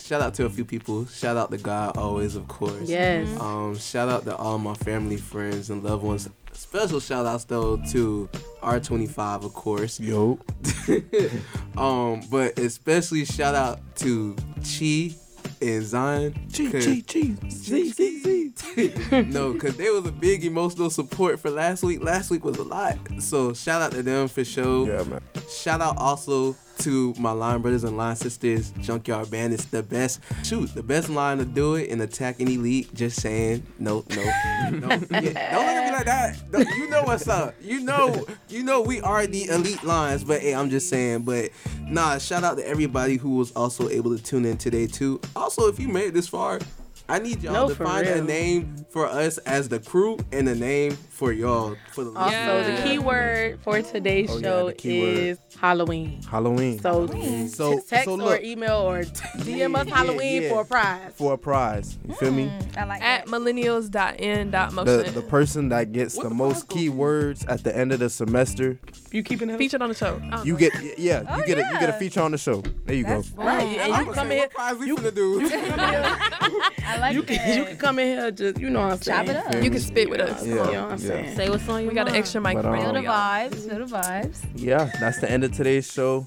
Speaker 6: Shout out to a few people. Shout out to God always, of course.
Speaker 3: Yes.
Speaker 6: Um, shout out to all my family, friends, and loved ones. Special shout outs though to R25, of course.
Speaker 1: Yo. (laughs)
Speaker 6: um, but especially shout out to Chi and Zion. Chi,
Speaker 1: Chi, Chi, Z, Z, Z.
Speaker 6: no, because they was a big emotional support for last week. Last week was a lot. So shout out to them for sure.
Speaker 1: Yeah, man.
Speaker 6: Shout out also to my line brothers and line sisters, Junkyard Band. It's the best. Shoot, the best line to do it and attack any league. Just saying, no, no, no. Yeah, don't look at me like that. Don't- you know what's up. You know, you know we are the elite lines. But hey, I'm just saying. But nah, shout out to everybody who was also able to tune in today too. Also, if you made it this far. I need y'all
Speaker 3: No,
Speaker 6: to
Speaker 3: for
Speaker 6: find a name for us as the crew and a name for y'all for the
Speaker 3: Also,
Speaker 2: Yeah.
Speaker 3: the keyword for today's
Speaker 1: Oh,
Speaker 3: show
Speaker 1: the keyword.
Speaker 3: is Halloween.
Speaker 1: Halloween.
Speaker 3: So,
Speaker 1: So-
Speaker 3: text
Speaker 1: so
Speaker 3: or email or (laughs) DM us
Speaker 1: Yeah,
Speaker 3: Halloween
Speaker 1: yeah.
Speaker 3: for a prize.
Speaker 1: for a prize. You feel me?
Speaker 4: Mm, I like
Speaker 2: At
Speaker 4: that.
Speaker 2: millennials.n.motion.
Speaker 1: The the person that gets
Speaker 6: What
Speaker 1: the
Speaker 6: the
Speaker 1: most
Speaker 6: prize go
Speaker 1: keywords at the end of the semester,
Speaker 3: You keeping it
Speaker 2: Featured on the show. I don't
Speaker 1: you get yeah, you
Speaker 4: Oh,
Speaker 1: get a you get a feature on the show. There you
Speaker 4: That's
Speaker 1: go.
Speaker 3: right. And you come
Speaker 6: saying,
Speaker 3: in.
Speaker 6: what prize we finna do? (laughs)
Speaker 4: I like
Speaker 3: You
Speaker 4: that.
Speaker 3: can you can come in here just you know what I'm
Speaker 4: Chop
Speaker 3: saying.
Speaker 4: it up.
Speaker 2: You can spit with us.
Speaker 3: You know what I'm
Speaker 1: Yeah.
Speaker 3: saying.
Speaker 5: Say what's on your
Speaker 2: We got an extra mic
Speaker 1: But, um,
Speaker 4: Feel the vibes. Feel the vibes.
Speaker 1: Yeah, that's the end of today's show.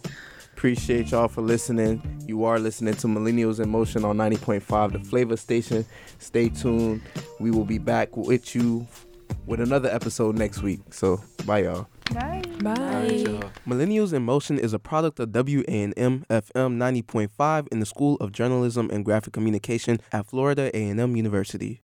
Speaker 1: Appreciate y'all for listening. You are listening to Millennials in Motion on 90.5, the flavor station. Stay tuned. We will be back with you with another episode next week. So, bye, y'all.
Speaker 4: Bye.
Speaker 2: Bye.
Speaker 6: Millennials in Motion is a product of WANM FM 90.5 in the School of Journalism and Graphic Communication at Florida A&M University.